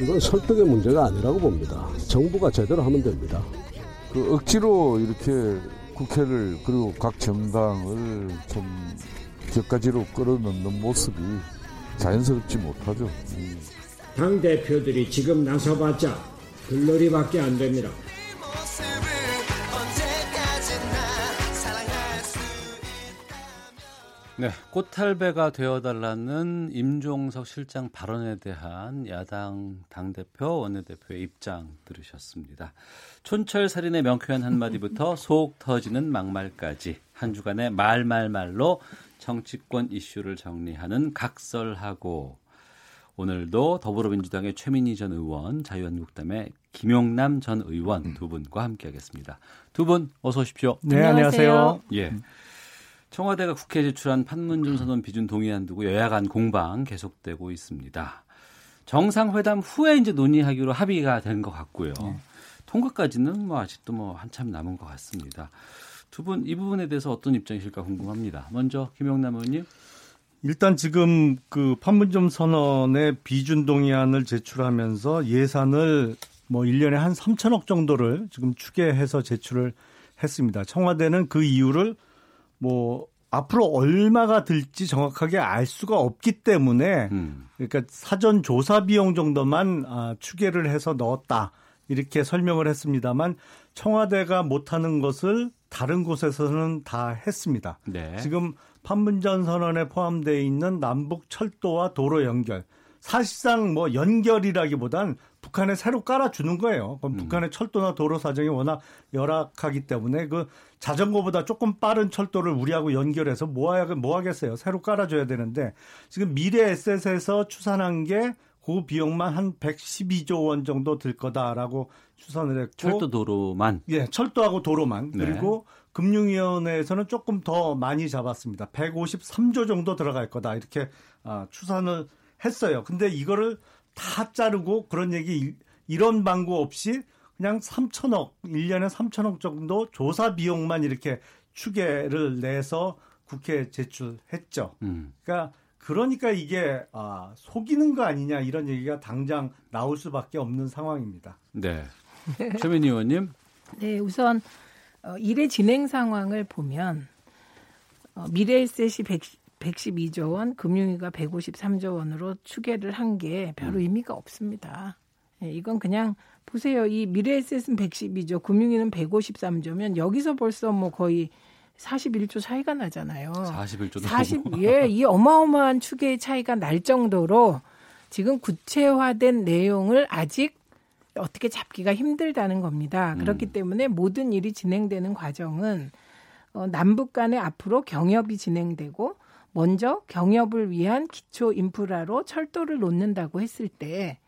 이건 설득의 문제가 아니라고 봅니다. 정부가 제대로 하면 됩니다. 그 억지로 이렇게 국회를 그리고 각 정당을 좀 격가지로 끌어넣는 모습이 자연스럽지 못하죠. 당 대표들이 지금 나서봤자 글러리밖에 안 됩니다. 네, 꽃탈배가 되어달라는 임종석 실장 발언에 대한 야당 당대표, 원내대표의 입장 들으셨습니다. 촌철살인의 명쾌한 한마디부터 속 터지는 막말까지 한 주간의 말말말로 정치권 이슈를 정리하는 각설하고 오늘도 더불어민주당의 최민희 전 의원, 자유한국당의 김용남 전 의원 두 분과 함께하겠습니다. 두 분 어서 오십시오. 네, 안녕하세요. 예. 청와대가 국회에 제출한 판문점 선언 비준 동의안 두고 여야 간 공방 계속되고 있습니다. 정상회담 후에 이제 논의하기로 합의가 된 것 같고요. 네. 통과까지는 뭐 아직도 뭐 한참 남은 것 같습니다. 두 분 이 부분에 대해서 어떤 입장이실까 궁금합니다. 먼저 김영남 의원님. 일단 지금 그 판문점 선언의 비준 동의안을 제출하면서 예산을 뭐 1년에 한 3천억 정도를 지금 추계해서 제출을 했습니다. 청와대는 그 이유를 뭐 앞으로 얼마가 들지 정확하게 알 수가 없기 때문에 음. 그러니까 사전 조사 비용 정도만 아, 추계를 해서 넣었다 이렇게 설명을 했습니다만 청와대가 못하는 것을 다른 곳에서는 다 했습니다. 네. 지금 판문점 선언에 포함되어 있는 남북 철도와 도로 연결 사실상 뭐 연결이라기보단 북한에 새로 깔아주는 거예요. 그럼 음. 북한의 철도나 도로 사정이 워낙 열악하기 때문에 그 자전거보다 조금 빠른 철도를 우리하고 연결해서 뭐, 하, 뭐 하겠어요. 새로 깔아줘야 되는데 지금 미래 에셋에서 추산한 게 그 비용만 한 112조 원 정도 들 거다라고 추산을 했고 철도 도로만 예, 철도하고 도로만 네. 그리고 금융위원회에서는 조금 더 많이 잡았습니다. 153조 정도 들어갈 거다 이렇게 아, 추산을 했어요. 근데 이거를 다 자르고 그런 얘기 이런 방구 없이 그냥 3천억 1년에 3천억 정도 조사 비용만 이렇게 추계를 내서 국회에 제출했죠. 음. 그러니까 그러니까 이게 아, 속이는 거 아니냐 이런 얘기가 당장 나올 수밖에 없는 상황입니다. 네. 최민희 의원님. 네, 우선 어, 일의 진행 상황을 보면 어, 미래에셋이 112조 원, 금융위가 153조 원으로 추계를 한 게 별로 음. 의미가 없습니다. 예, 이건 그냥 보세요. 이 미래에셋은 112조, 금융위는 153조면 여기서 벌써 뭐 거의 41조 차이가 나잖아요. 41조 40, 예, 이 어마어마한 추계의 차이가 날 정도로 지금 구체화된 내용을 아직 어떻게 잡기가 힘들다는 겁니다. 그렇기 음. 때문에 모든 일이 진행되는 과정은 어, 남북 간에 앞으로 경협이 진행되고 먼저 경협을 위한 기초 인프라로 철도를 놓는다고 했을 때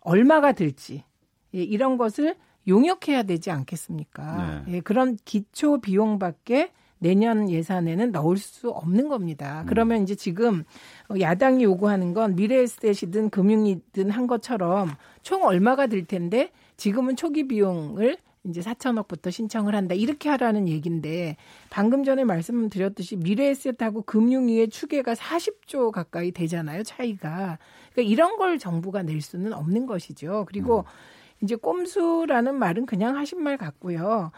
얼마가 들지 예, 이런 것을 용역해야 되지 않겠습니까? 네. 예, 그런 기초 비용밖에 내년 예산에는 넣을 수 없는 겁니다. 음. 그러면 이제 지금 야당이 요구하는 건 미래에셋이든 금융이든 한 것처럼 총 얼마가 들 텐데 지금은 초기 비용을 이제 4천억부터 신청을 한다. 이렇게 하라는 얘기인데 방금 전에 말씀드렸듯이 미래에셋하고 금융위의 추계가 40조 가까이 되잖아요. 차이가. 그러니까 이런 걸 정부가 낼 수는 없는 것이죠. 그리고 음. 이제 꼼수라는 말은 그냥 하신 말 같고요.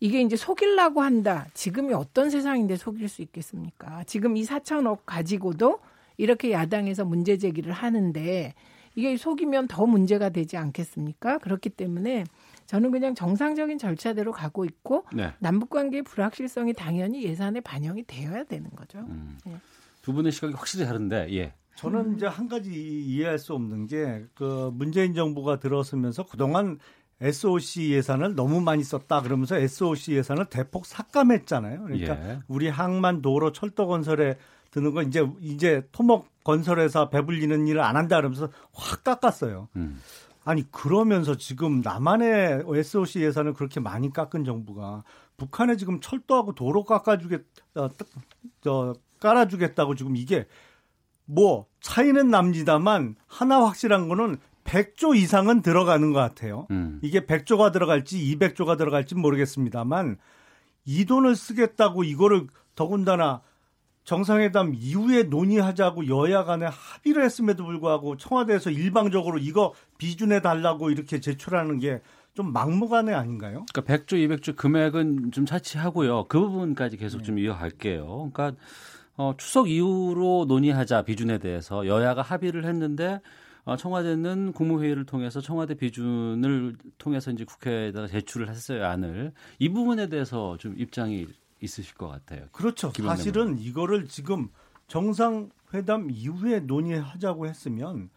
이게 이제 속일라고 한다. 지금이 어떤 세상인데 속일 수 있겠습니까? 지금 이 4천억 가지고도 이렇게 야당에서 문제 제기를 하는데 이게 속이면 더 문제가 되지 않겠습니까? 그렇기 때문에 저는 그냥 정상적인 절차대로 가고 있고 네. 남북 관계의 불확실성이 당연히 예산에 반영이 되어야 되는 거죠. 음. 예. 두 분의 시각이 확실히 다른데 예. 저는 이제 한 가지 이해할 수 없는 게 그 문재인 정부가 들어서면서 그동안 SOC 예산을 너무 많이 썼다 그러면서 SOC 예산을 대폭 삭감했잖아요. 그러니까 예. 우리 항만 도로 철도 건설에 드는 거 이제 이제 토목 건설회사 배불리는 일을 안 한다 그러면서 확 깎았어요. 음. 아니 그러면서 지금 남한의 SOC 예산을 그렇게 많이 깎은 정부가 북한에 지금 철도하고 도로 깎아주겠 어, 저 깔아주겠다고 지금 이게 뭐 차이는 납니다만 하나 확실한 거는 100조 이상은 들어가는 것 같아요. 음. 이게 100조가 들어갈지 200조가 들어갈지 모르겠습니다만 이 돈을 쓰겠다고 이거를 더군다나 정상회담 이후에 논의하자고 여야 간에 합의를 했음에도 불구하고 청와대에서 일방적으로 이거 비준해 달라고 이렇게 제출하는 게 좀 막무가내 아닌가요? 그러니까 100조, 200조 금액은 좀 차치하고요. 그 부분까지 계속 네. 좀 이어갈게요. 그러니까 어, 추석 이후로 논의하자 비준에 대해서 여야가 합의를 했는데 어, 청와대는 국무회의를 통해서 청와대 비준을 통해서 이제 국회에다가 제출을 했어요 안을 이 부분에 대해서 좀 입장이 있으실 것 같아요. 그렇죠. 사실은 이거를 지금 정상회담 이후에 논의하자고 했으면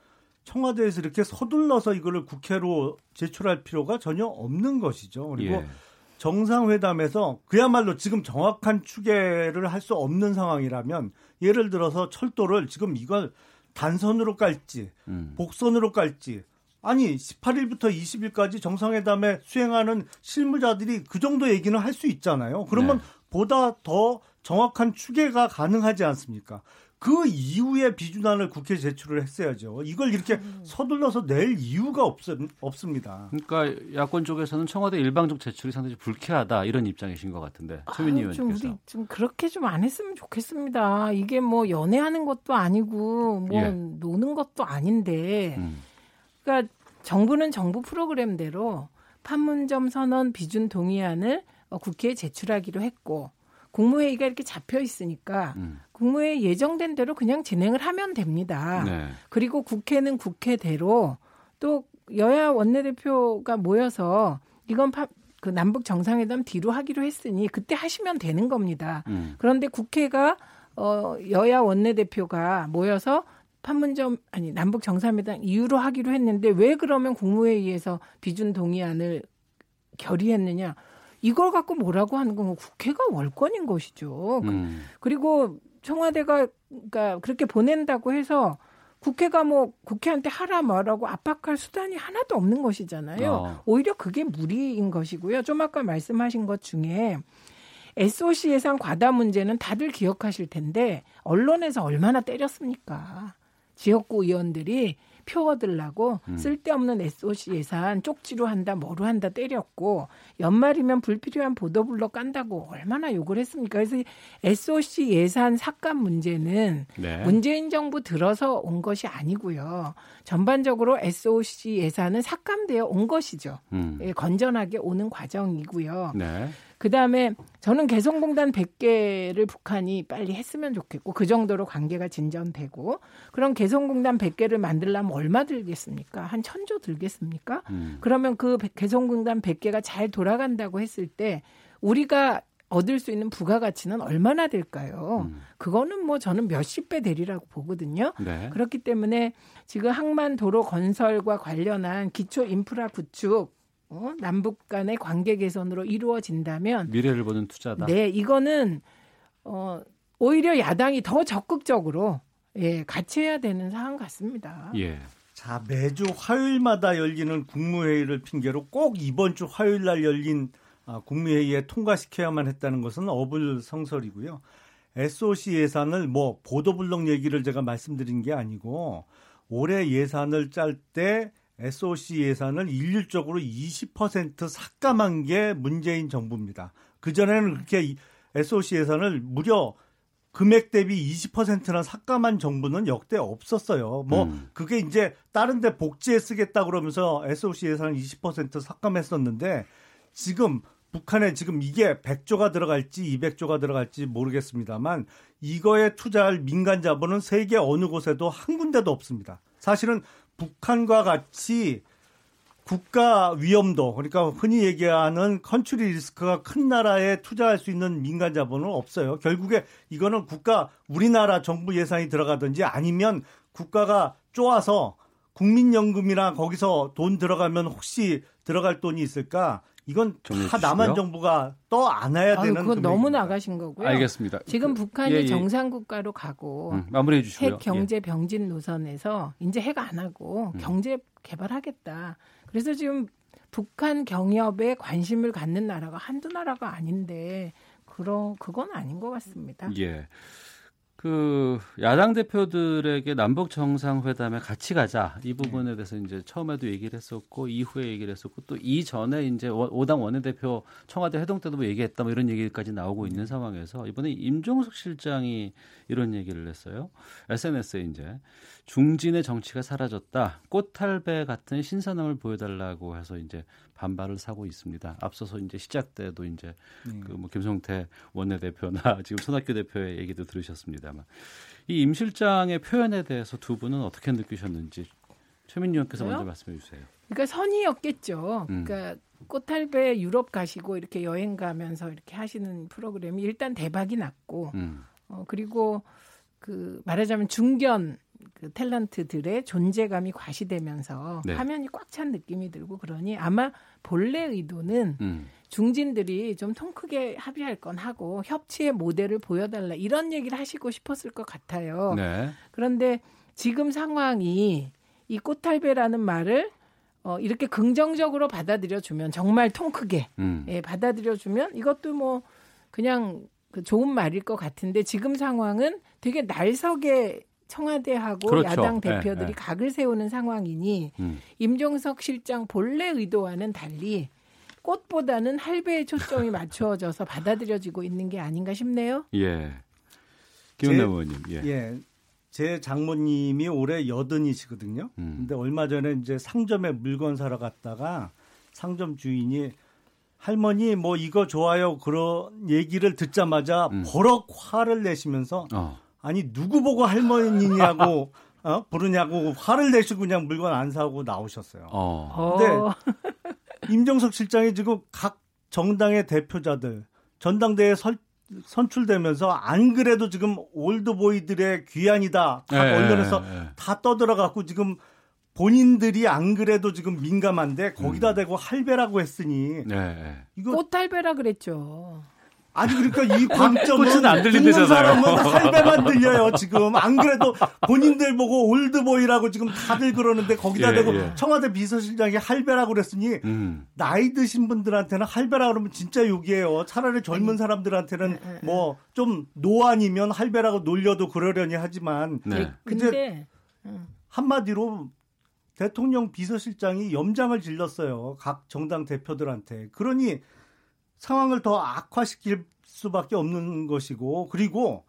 청와대에서 이렇게 서둘러서 이거를 국회로 제출할 필요가 전혀 없는 것이죠. 그리고 예. 정상회담에서 그야말로 지금 정확한 추계를 할 수 없는 상황이라면 예를 들어서 철도를 지금 이걸 단선으로 깔지 음. 복선으로 깔지 아니 18일부터 20일까지 정상회담에 수행하는 실무자들이 그 정도 얘기는 할 수 있잖아요. 그러면 네. 보다 더 정확한 추계가 가능하지 않습니까? 그 이후에 비준안을 국회에 제출을 했어야죠. 이걸 이렇게 음. 서둘러서 낼 이유가 없, 없습니다. 그러니까 야권 쪽에서는 청와대 일방적 제출이 상당히 불쾌하다 이런 입장이신 것 같은데 최민희 의원님께서 좀, 좀 그렇게 좀 안 했으면 좋겠습니다. 이게 뭐 연애하는 것도 아니고 뭐 예. 노는 것도 아닌데, 음. 그러니까 정부는 정부 프로그램대로 판문점 선언 비준 동의안을 국회에 제출하기로 했고 국무회의가 이렇게 잡혀 있으니까 음. 국무회의 예정된 대로 그냥 진행을 하면 됩니다. 네. 그리고 국회는 국회대로 또 여야 원내대표가 모여서 이건 파, 그 남북 정상회담 뒤로 하기로 했으니 그때 하시면 되는 겁니다. 음. 그런데 국회가 어 여야 원내대표가 모여서 판문점 아니 남북 정상회담 이후로 하기로 했는데 왜 그러면 국무회의에서 비준 동의안을 결의했느냐? 이걸 갖고 뭐라고 하는 건 국회가 월권인 것이죠. 음. 그리고 청와대가 그러니까 그렇게 보낸다고 해서 국회가 뭐 국회한테 하라 말하고 압박할 수단이 하나도 없는 것이잖아요. 어. 오히려 그게 무리인 것이고요. 좀 아까 말씀하신 것 중에 SOC 예산 과다 문제는 다들 기억하실 텐데 언론에서 얼마나 때렸습니까? 지역구 의원들이 표 얻으려고 음. 쓸데없는 SOC 예산 쪽지로 한다 뭐로 한다 때렸고 연말이면 불필요한 보도블러 깐다고 얼마나 욕을 했습니까? 그래서 SOC 예산 삭감 문제는 네. 문재인 정부 들어서 온 것이 아니고요. 전반적으로 SOC 예산은 삭감되어 온 것이죠. 음. 예, 건전하게 오는 과정이고요. 네. 그 다음에 저는 개성공단 100개를 북한이 빨리 했으면 좋겠고 그 정도로 관계가 진전되고 그럼 개성공단 100개를 만들려면 얼마 들겠습니까? 한 천조 들겠습니까? 음. 그러면 그 개성공단 100개가 잘 돌아간다고 했을 때 우리가 얻을 수 있는 부가가치는 얼마나 될까요? 음. 그거는 뭐 저는 몇십 배 되리라고 보거든요. 네. 그렇기 때문에 지금 항만 도로 건설과 관련한 기초 인프라 구축 어? 남북 간의 관계 개선으로 이루어진다면 미래를 보는 투자다. 네, 이거는 어 오히려 야당이 더 적극적으로 예, 같이 해야 되는 상황 같습니다. 예. 자, 매주 화요일마다 열리는 국무회의를 핑계로 꼭 이번 주 화요일 날 열린 아, 국무회의에 통과시켜야만 했다는 것은 어불성설이고요. SOC 예산을 뭐 보도블록 얘기를 제가 말씀드린 게 아니고 올해 예산을 짤 때 SOC 예산을 일률적으로 20% 삭감한 게 문재인 정부입니다. 그전에는 그렇게 SOC 예산을 무려 금액 대비 20%나 삭감한 정부는 역대 없었어요. 뭐 음. 그게 이제 다른 데 복지에 쓰겠다 그러면서 SOC 예산을 20% 삭감했었는데 지금 북한에 지금 이게 100조가 들어갈지 200조가 들어갈지 모르겠습니다만 이거에 투자할 민간 자본은 세계 어느 곳에도 한 군데도 없습니다. 사실은 북한과 같이 국가 위험도 그러니까 흔히 얘기하는 country risk가 큰 나라에 투자할 수 있는 민간 자본은 없어요. 결국에 이거는 국가 우리나라 정부 예산이 들어가든지 아니면 국가가 쪼아서 국민연금이나 거기서 돈 들어가면 혹시 들어갈 돈이 있을까? 이건 다 남한 정부가 떠 안아야 되는. 그건 금액입니다. 너무 나가신 거고요. 알겠습니다. 지금 그, 북한이 예, 예. 정상 국가로 가고 음, 마무리해 주시고요. 핵 경제 예. 병진 노선에서 이제 핵 안 하고 음. 경제 개발하겠다. 그래서 지금 북한 경협에 관심을 갖는 나라가 한두 나라가 아닌데 그런 그건 아닌 것 같습니다. 예. 그 야당 대표들에게 남북 정상회담에 같이 가자 이 부분에 대해서 이제 처음에도 얘기를 했었고 이후에 얘기를 했었고 또 이전에 이제 오당 원내대표 청와대 회동 때도 뭐 얘기했다 뭐 이런 얘기까지 나오고 있는 상황에서 이번에 임종석 실장이 이런 얘기를 했어요. SNS에 이제 중진의 정치가 사라졌다. 꽃탈배 같은 신선함을 보여달라고 해서 이제 반발을 사고 있습니다. 앞서서 이제 시작 때도 이제 음. 그뭐 김성태 원내대표나 지금 손학규 대표의 얘기도 들으셨습니다만 이 임 실장의 표현에 대해서 두 분은 어떻게 느끼셨는지 최민희 의원께서 먼저 말씀해 주세요. 그러니까 선의였겠죠. 음. 그러니까 꽃탈배 유럽 가시고 이렇게 여행 가면서 이렇게 하시는 프로그램이 일단 대박이 났고 음. 어, 그리고 그 말하자면 중견 그 탤런트들의 존재감이 과시되면서 네. 화면이 꽉 찬 느낌이 들고 그러니 아마 본래 의도는 음. 중진들이 좀 통 크게 합의할 건 하고 협치의 모델을 보여달라 이런 얘기를 하시고 싶었을 것 같아요. 네. 그런데 지금 상황이 이 꽃탈배라는 말을 어, 이렇게 긍정적으로 받아들여 주면 정말 통 크게 음. 예, 받아들여 주면 이것도 뭐 그냥 그 좋은 말일 것 같은데 지금 상황은 되게 날석에 청와대하고 그렇죠. 야당 예, 대표들이 네, 네. 각을 세우는 상황이니 음. 임종석 실장 본래 의도와는 달리 꽃보다는 할배의 초점이 맞추어져서 받아들여지고 있는 게 아닌가 싶네요. 예. 김은혜 의원님. 예. 예. 제 장모님이 올해 여든이시거든요. 음. 근데 얼마 전에 이제 상점에 물건 사러 갔다가 상점 주인이 할머니 뭐 이거 좋아요 그런 얘기를 듣자마자 음. 버럭 화를 내시면서 어. 아니 누구 보고 할머니냐고 어? 부르냐고 화를 내시고 그냥 물건 안 사고 나오셨어요. 어. 근데 어. 임정석 실장이 지금 각 정당의 대표자들 전당대회 설, 선출되면서 안 그래도 지금 올드보이들의 귀환이다. 각 네, 언론에서 네. 다 떠들어갖고 지금 본인들이 안 그래도 지금 민감한데 거기다 음. 대고 할배라고 했으니 네. 이거 꽃할배라 그랬죠. 아니 그러니까 이 방점은 안 듣는 사람은 할배만 들려요 지금 안 그래도 본인들 보고 올드보이라고 지금 다들 그러는데 거기다 예, 대고 예. 청와대 비서실장이 할배라고 그랬으니 음. 나이 드신 분들한테는 할배라 고 그러면 진짜 욕이에요 차라리 젊은 사람들한테는 네, 네, 네. 뭐좀 노안이면 할배라고 놀려도 그러려니 하지만 네. 근데 음. 한마디로 대통령 비서실장이 염장을 질렀어요 각 정당 대표들한테 그러니 상황을 더 악화시킬 수밖에 없는 것이고 그리고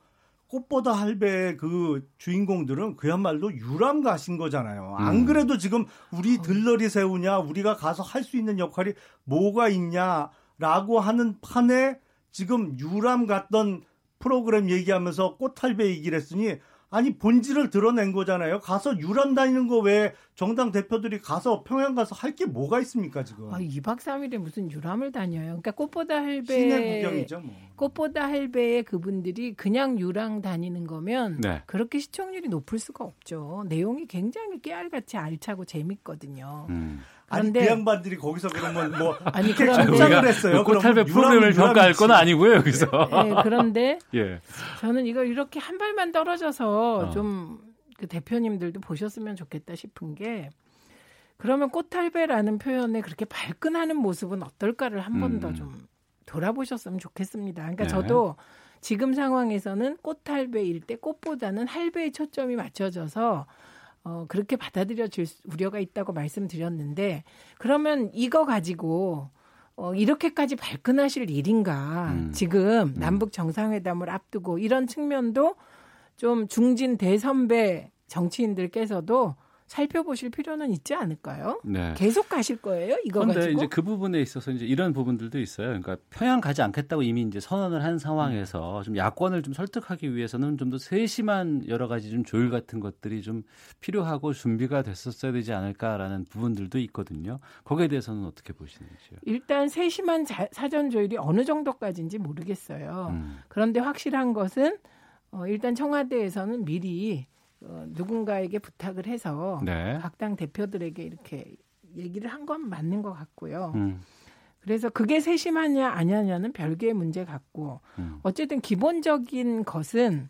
꽃보다 할배의 그 주인공들은 그야말로 유람 가신 거잖아요. 안 음. 그래도 지금 우리 들러리 세우냐, 우리가 가서 할 수 있는 역할이 뭐가 있냐라고 하는 판에 지금 유람 갔던 프로그램 얘기하면서 꽃할배 얘기를 했으니 아니 본질을 드러낸 거잖아요. 가서 유람 다니는 거 왜 정당 대표들이 가서 평양 가서 할 게 뭐가 있습니까 지금? 아, 2박 3일에 무슨 유람을 다녀요. 그러니까 꽃보다 할배 구경이죠, 뭐. 꽃보다 할배의 그분들이 그냥 유랑 다니는 거면 네. 그렇게 시청률이 높을 수가 없죠. 내용이 굉장히 깨알같이 알차고 재밌거든요. 음. 아니 그 양반들이 거기서 그러면 뭐 아니 그런 했어요. 꽃탈배 프로그램을 평가할 건 아니고요 여기서. 네, 그런데 예. 저는 이거 이렇게 한 발만 떨어져서 어. 좀그 대표님들도 보셨으면 좋겠다 싶은 게 그러면 꽃탈배라는 표현에 그렇게 발끈하는 모습은 어떨까를 한 번 더좀 음. 돌아보셨으면 좋겠습니다. 그러니까 네. 저도 지금 상황에서는 꽃할배일 때 꽃보다는 할배에 초점이 맞춰져서 어, 그렇게 받아들여질 우려가 있다고 말씀드렸는데 그러면 이거 가지고 어, 이렇게까지 발끈하실 일인가. 음. 지금 음. 남북 정상회담을 앞두고 이런 측면도 좀 중진 대선배 정치인들께서도 살펴보실 필요는 있지 않을까요? 네. 계속 가실 거예요? 이거 그런데 가지고? 이제 그 부분에 있어서 이제 이런 부분들도 있어요. 그러니까 평양 가지 않겠다고 이미 이제 선언을 한 상황에서 좀 야권을 좀 설득하기 위해서는 좀 더 세심한 여러 가지 좀 조율 같은 것들이 좀 필요하고 준비가 됐었어야 되지 않을까라는 부분들도 있거든요. 거기에 대해서는 어떻게 보시는지요? 일단 세심한 자, 사전 조율이 어느 정도까지인지 모르겠어요. 음. 그런데 확실한 것은 어, 일단 청와대에서는 미리 어, 누군가에게 부탁을 해서 네. 각당 대표들에게 이렇게 얘기를 한 건 맞는 것 같고요. 음. 그래서 그게 세심하냐 아니냐는 별개의 문제 같고 음. 어쨌든 기본적인 것은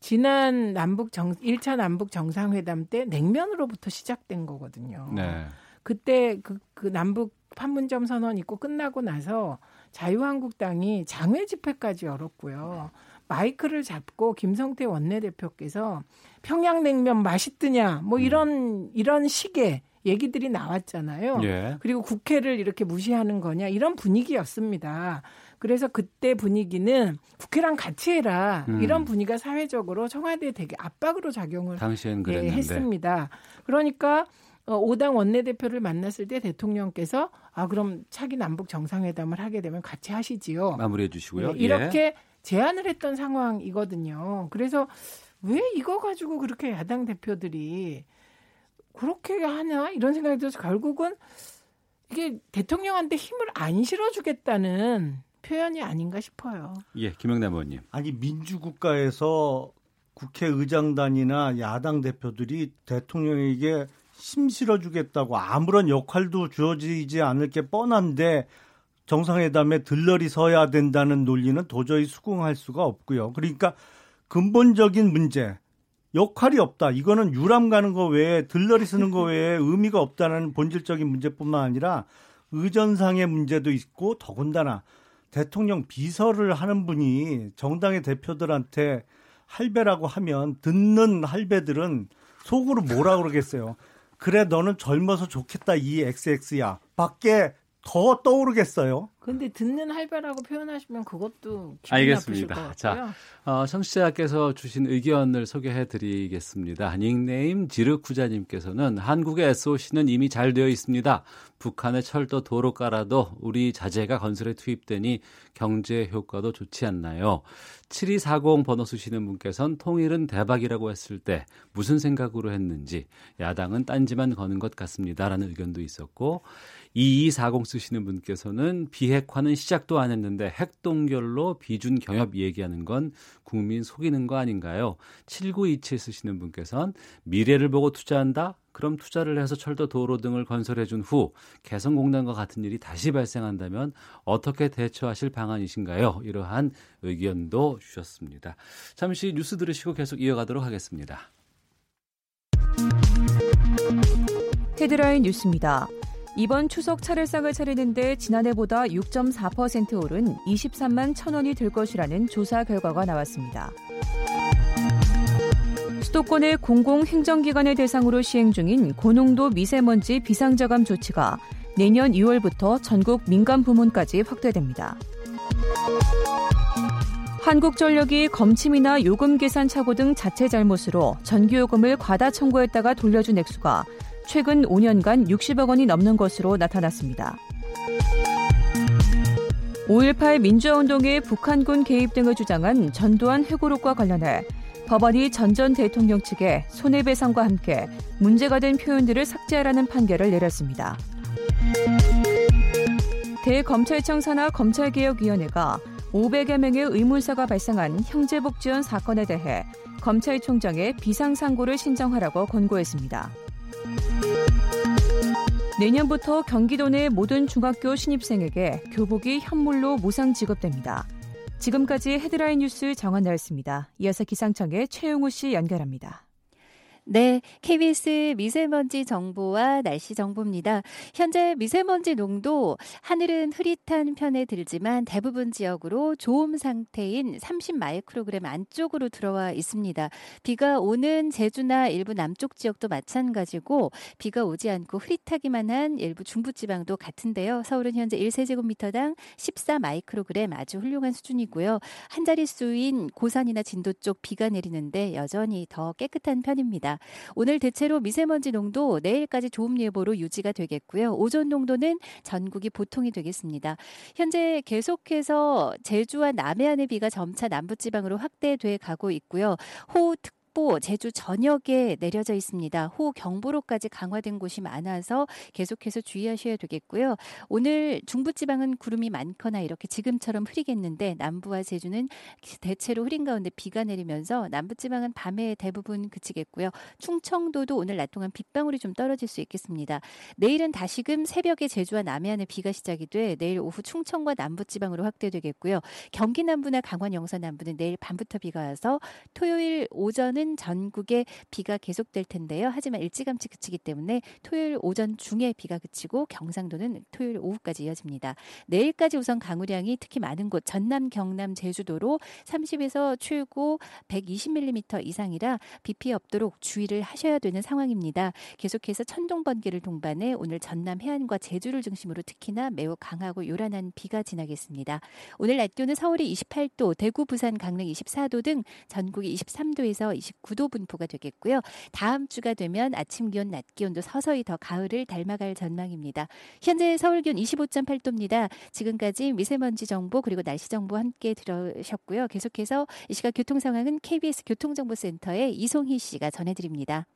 지난 남북 정 1차 남북 정상회담 때 냉면으로부터 시작된 거거든요. 네. 그때 그, 그 남북 판문점 선언 있고 끝나고 나서 자유한국당이 장외 집회까지 열었고요. 마이크를 잡고 김성태 원내대표께서 평양냉면 맛있드냐 뭐 음. 이런 음. 이런 식의 얘기들이 나왔잖아요. 예. 그리고 국회를 이렇게 무시하는 거냐 이런 분위기였습니다. 그래서 그때 분위기는 국회랑 같이 해라 음. 이런 분위기가 사회적으로 청와대에 되게 압박으로 작용을 당시엔 예, 했습니다. 그러니까 어, 오당 원내대표를 만났을 때 대통령께서 아 그럼 차기 남북 정상회담을 하게 되면 같이 하시지요. 마무리해 주시고요. 네, 이렇게 예. 제안을 했던 상황이거든요. 그래서 왜 이거 가지고 그렇게 야당 대표들이 그렇게 하냐 이런 생각이 들어서 결국은 이게 대통령한테 힘을 안 실어주겠다는 표현이 아닌가 싶어요. 예, 김영남 의원님. 아니 민주국가에서 국회의장단이나 야당 대표들이 대통령에게 힘 실어주겠다고 아무런 역할도 주어지지 않을 게 뻔한데 정상회담에 들러리 서야 된다는 논리는 도저히 수긍할 수가 없고요. 그러니까 근본적인 문제, 역할이 없다. 이거는 유람 가는 거 외에 들러리 쓰는 거 외에 의미가 없다는 본질적인 문제뿐만 아니라 의전상의 문제도 있고 더군다나 대통령 비서를 하는 분이 정당의 대표들한테 할배라고 하면 듣는 할배들은 속으로 뭐라 그러겠어요. 그래 너는 젊어서 좋겠다 이 XX야. 밖에 더 떠오르겠어요. 근데 듣는 할배라고 표현하시면 그것도 알겠습니다. 자, 어, 청취자께서 주신 의견을 소개해 드리겠습니다. 닉네임 지르쿠자님께서는 한국의 SOC는 이미 잘 되어 있습니다. 북한의 철도 도로 깔아도 우리 자재가 건설에 투입되니 경제 효과도 좋지 않나요? 7240 번호 쓰시는 분께서는 통일은 대박이라고 했을 때 무슨 생각으로 했는지 야당은 딴지만 거는 것 같습니다라는 의견도 있었고 2240 쓰시는 분께서는 비핵 비핵화는 시작도 안 했는데 핵동결로 비준 경협 얘기하는 건 국민 속이는 거 아닌가요? 7927 쓰시는 분께서는 미래를 보고 투자한다? 그럼 투자를 해서 철도 도로 등을 건설해 준 후 개성공단과 같은 일이 다시 발생한다면 어떻게 대처하실 방안이신가요? 이러한 의견도 주셨습니다. 잠시 뉴스 들으시고 계속 이어가도록 하겠습니다. 헤드라인 뉴스입니다. 이번 추석 차례상을 차리는데 지난해보다 6.4% 오른 23만 1천원이 들 것이라는 조사 결과가 나왔습니다. 수도권의 공공행정기관을 대상으로 시행 중인 고농도 미세먼지 비상저감 조치가 내년 2월부터 전국 민간 부문까지 확대됩니다. 한국전력이 검침이나 요금 계산 착오 등 자체 잘못으로 전기요금을 과다 청구했다가 돌려준 액수가 최근 5년간 60억 원이 넘는 것으로 나타났습니다. 5.18 민주화운동에 북한군 개입 등을 주장한 전두환 회고록과 관련해 법원이 전 전 대통령 측에 손해배상과 함께 문제가 된 표현들을 삭제하라는 판결을 내렸습니다. 대검찰청 산하 검찰개혁위원회가 500여 명의 의문사가 발생한 형제복지원 사건에 대해 검찰총장에 비상상고를 신청하라고 권고했습니다. 내년부터 경기도 내 모든 중학교 신입생에게 교복이 현물로 무상 지급됩니다. 지금까지 헤드라인 뉴스 정한 나였습니다. 이어서 기상청의 최용우 씨 연결합니다. 네, KBS 미세먼지 정보와 날씨 정보입니다. 현재 미세먼지 농도 하늘은 흐릿한 편에 들지만 대부분 지역으로 좋음 상태인 30 마이크로그램 안쪽으로 들어와 있습니다. 비가 오는 제주나 일부 남쪽 지역도 마찬가지고 비가 오지 않고 흐릿하기만 한 일부 중부 지방도 같은데요. 서울은 현재 1세제곱미터당 14 마이크로그램 아주 훌륭한 수준이고요. 한 자릿수인 고산이나 진도 쪽 비가 내리는데 여전히 더 깨끗한 편입니다. 오늘 대체로 미세먼지 농도 내일까지 좋음 예보로 유지가 되겠고요. 오존 농도는 전국이 보통이 되겠습니다. 현재 계속해서 제주와 남해안의 비가 점차 남부지방으로 확대돼 가고 있고요. 호우 특 특보 제주 전역에 내려져 있습니다. 호 경보로까지 강화된 곳이 많아서 계속해서 주의하셔야 되겠고요. 오늘 중부지방은 구름이 많거나 이렇게 지금처럼 흐리겠는데 남부와 제주는 대체로 흐린 가운데 비가 내리면서 남부지방은 밤에 대부분 그치겠고요. 충청도도 오늘 낮 동안 빗방울이 좀 떨어질 수 있겠습니다. 내일은 다시금 새벽에 제주와 남해안에 비가 시작이 돼 내일 오후 충청과 남부지방으로 확대되겠고요. 경기 남부나 강원 영서 남부는 내일 밤부터 비가 와서 토요일 오전은 내일은 전국에 비가 계속될 텐데요. 하지만 일찌감치 그치기 때문에 토요일 오전 중에 비가 그치고 경상도는 토요일 오후까지 이어집니다. 내일까지 우선 강우량이 특히 많은 곳 전남, 경남, 제주도로 30에서 최고 120mm 이상이라 비 피해 없도록 주의를 하셔야 되는 상황입니다. 계속해서 천둥 번개를 동반해 오늘 전남 해안과 제주를 중심으로 특히나 매우 강하고 요란한 비가 지나겠습니다. 오늘 낮 기온은 서울이 28도, 대구, 부산, 강릉 24도 등 전국이 23도에서 29도 분포가 되겠고요. 다음 주가 되면 아침 기온, 낮 기온도 서서히 더 가을을 닮아갈 전망입니다. 현재 서울 기온 25.8도입니다. 지금까지 미세먼지 정보 그리고 날씨 정보 함께 들으셨고요. 계속해서 이 시각 교통 상황은 KBS 교통정보센터의 이송희 씨가 전해드립니다.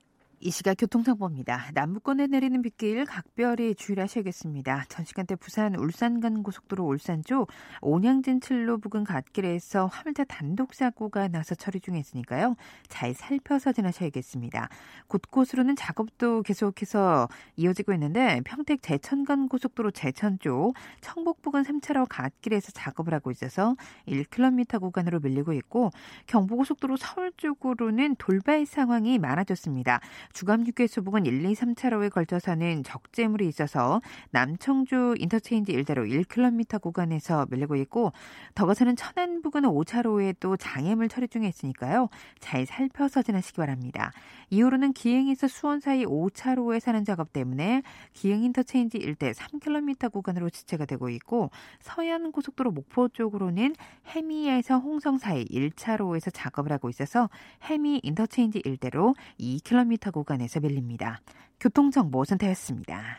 이 시각 교통정보입니다. 남부권에 내리는 빗길 각별히 주의하셔야겠습니다. 전 시간대 부산 울산 간 고속도로 울산 쪽 온양진 칠로 부근 갓길에서 화물차 단독 사고가 나서 처리 중에 있으니까요. 잘 살펴서 지나셔야겠습니다. 곳곳으로는 작업도 계속해서 이어지고 있는데 평택 제천 간 고속도로 제천 쪽 청북 부근 3차로 갓길에서 작업을 하고 있어서 1km 구간으로 밀리고 있고 경부고속도로 서울 쪽으로는 돌발 상황이 많아졌습니다. 주감휴게소 부근 1, 2, 3차로에 걸쳐서는 적재물이 있어서 남청주 인터체인지 일대로 1km 구간에서 밀리고 있고 더 가서는 천안 부근 5차로에 또 장애물 처리 중에 있으니까요. 잘 살펴서 지나시기 바랍니다. 이후로는 기흥에서 수원 사이 5차로에 사는 작업 때문에 기흥 인터체인지 일대 3km 구간으로 지체가 되고 있고 서해안 고속도로 목포 쪽으로는 해미에서 홍성 사이 1차로에서 작업을 하고 있어서 해미 인터체인지 일대로 2km 구간 구간에서 밀립니다. 교통정보 센터였습니다.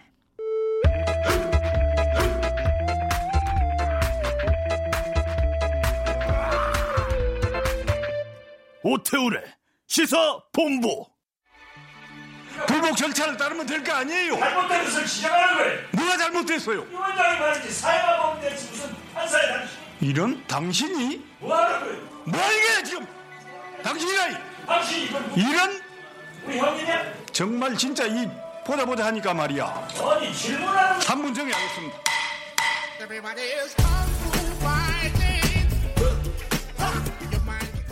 오태우래 시사 본부 불복 절차를 따르면 될 거 아니에요. 잘못된 것을 지적하는 거예요. 뭐가 잘못됐어요? 위원장이 말이지 사회가 보면 될지 무슨 판사의 당신. 이런 당신이 뭐 하는 거예요? 뭐 이게 지금 당신이가 당신이 이건 이런 우리? 정말 진짜 이 보자 보자 하니까 말이야. 아니 질문하는 한문 정리하겠습니다.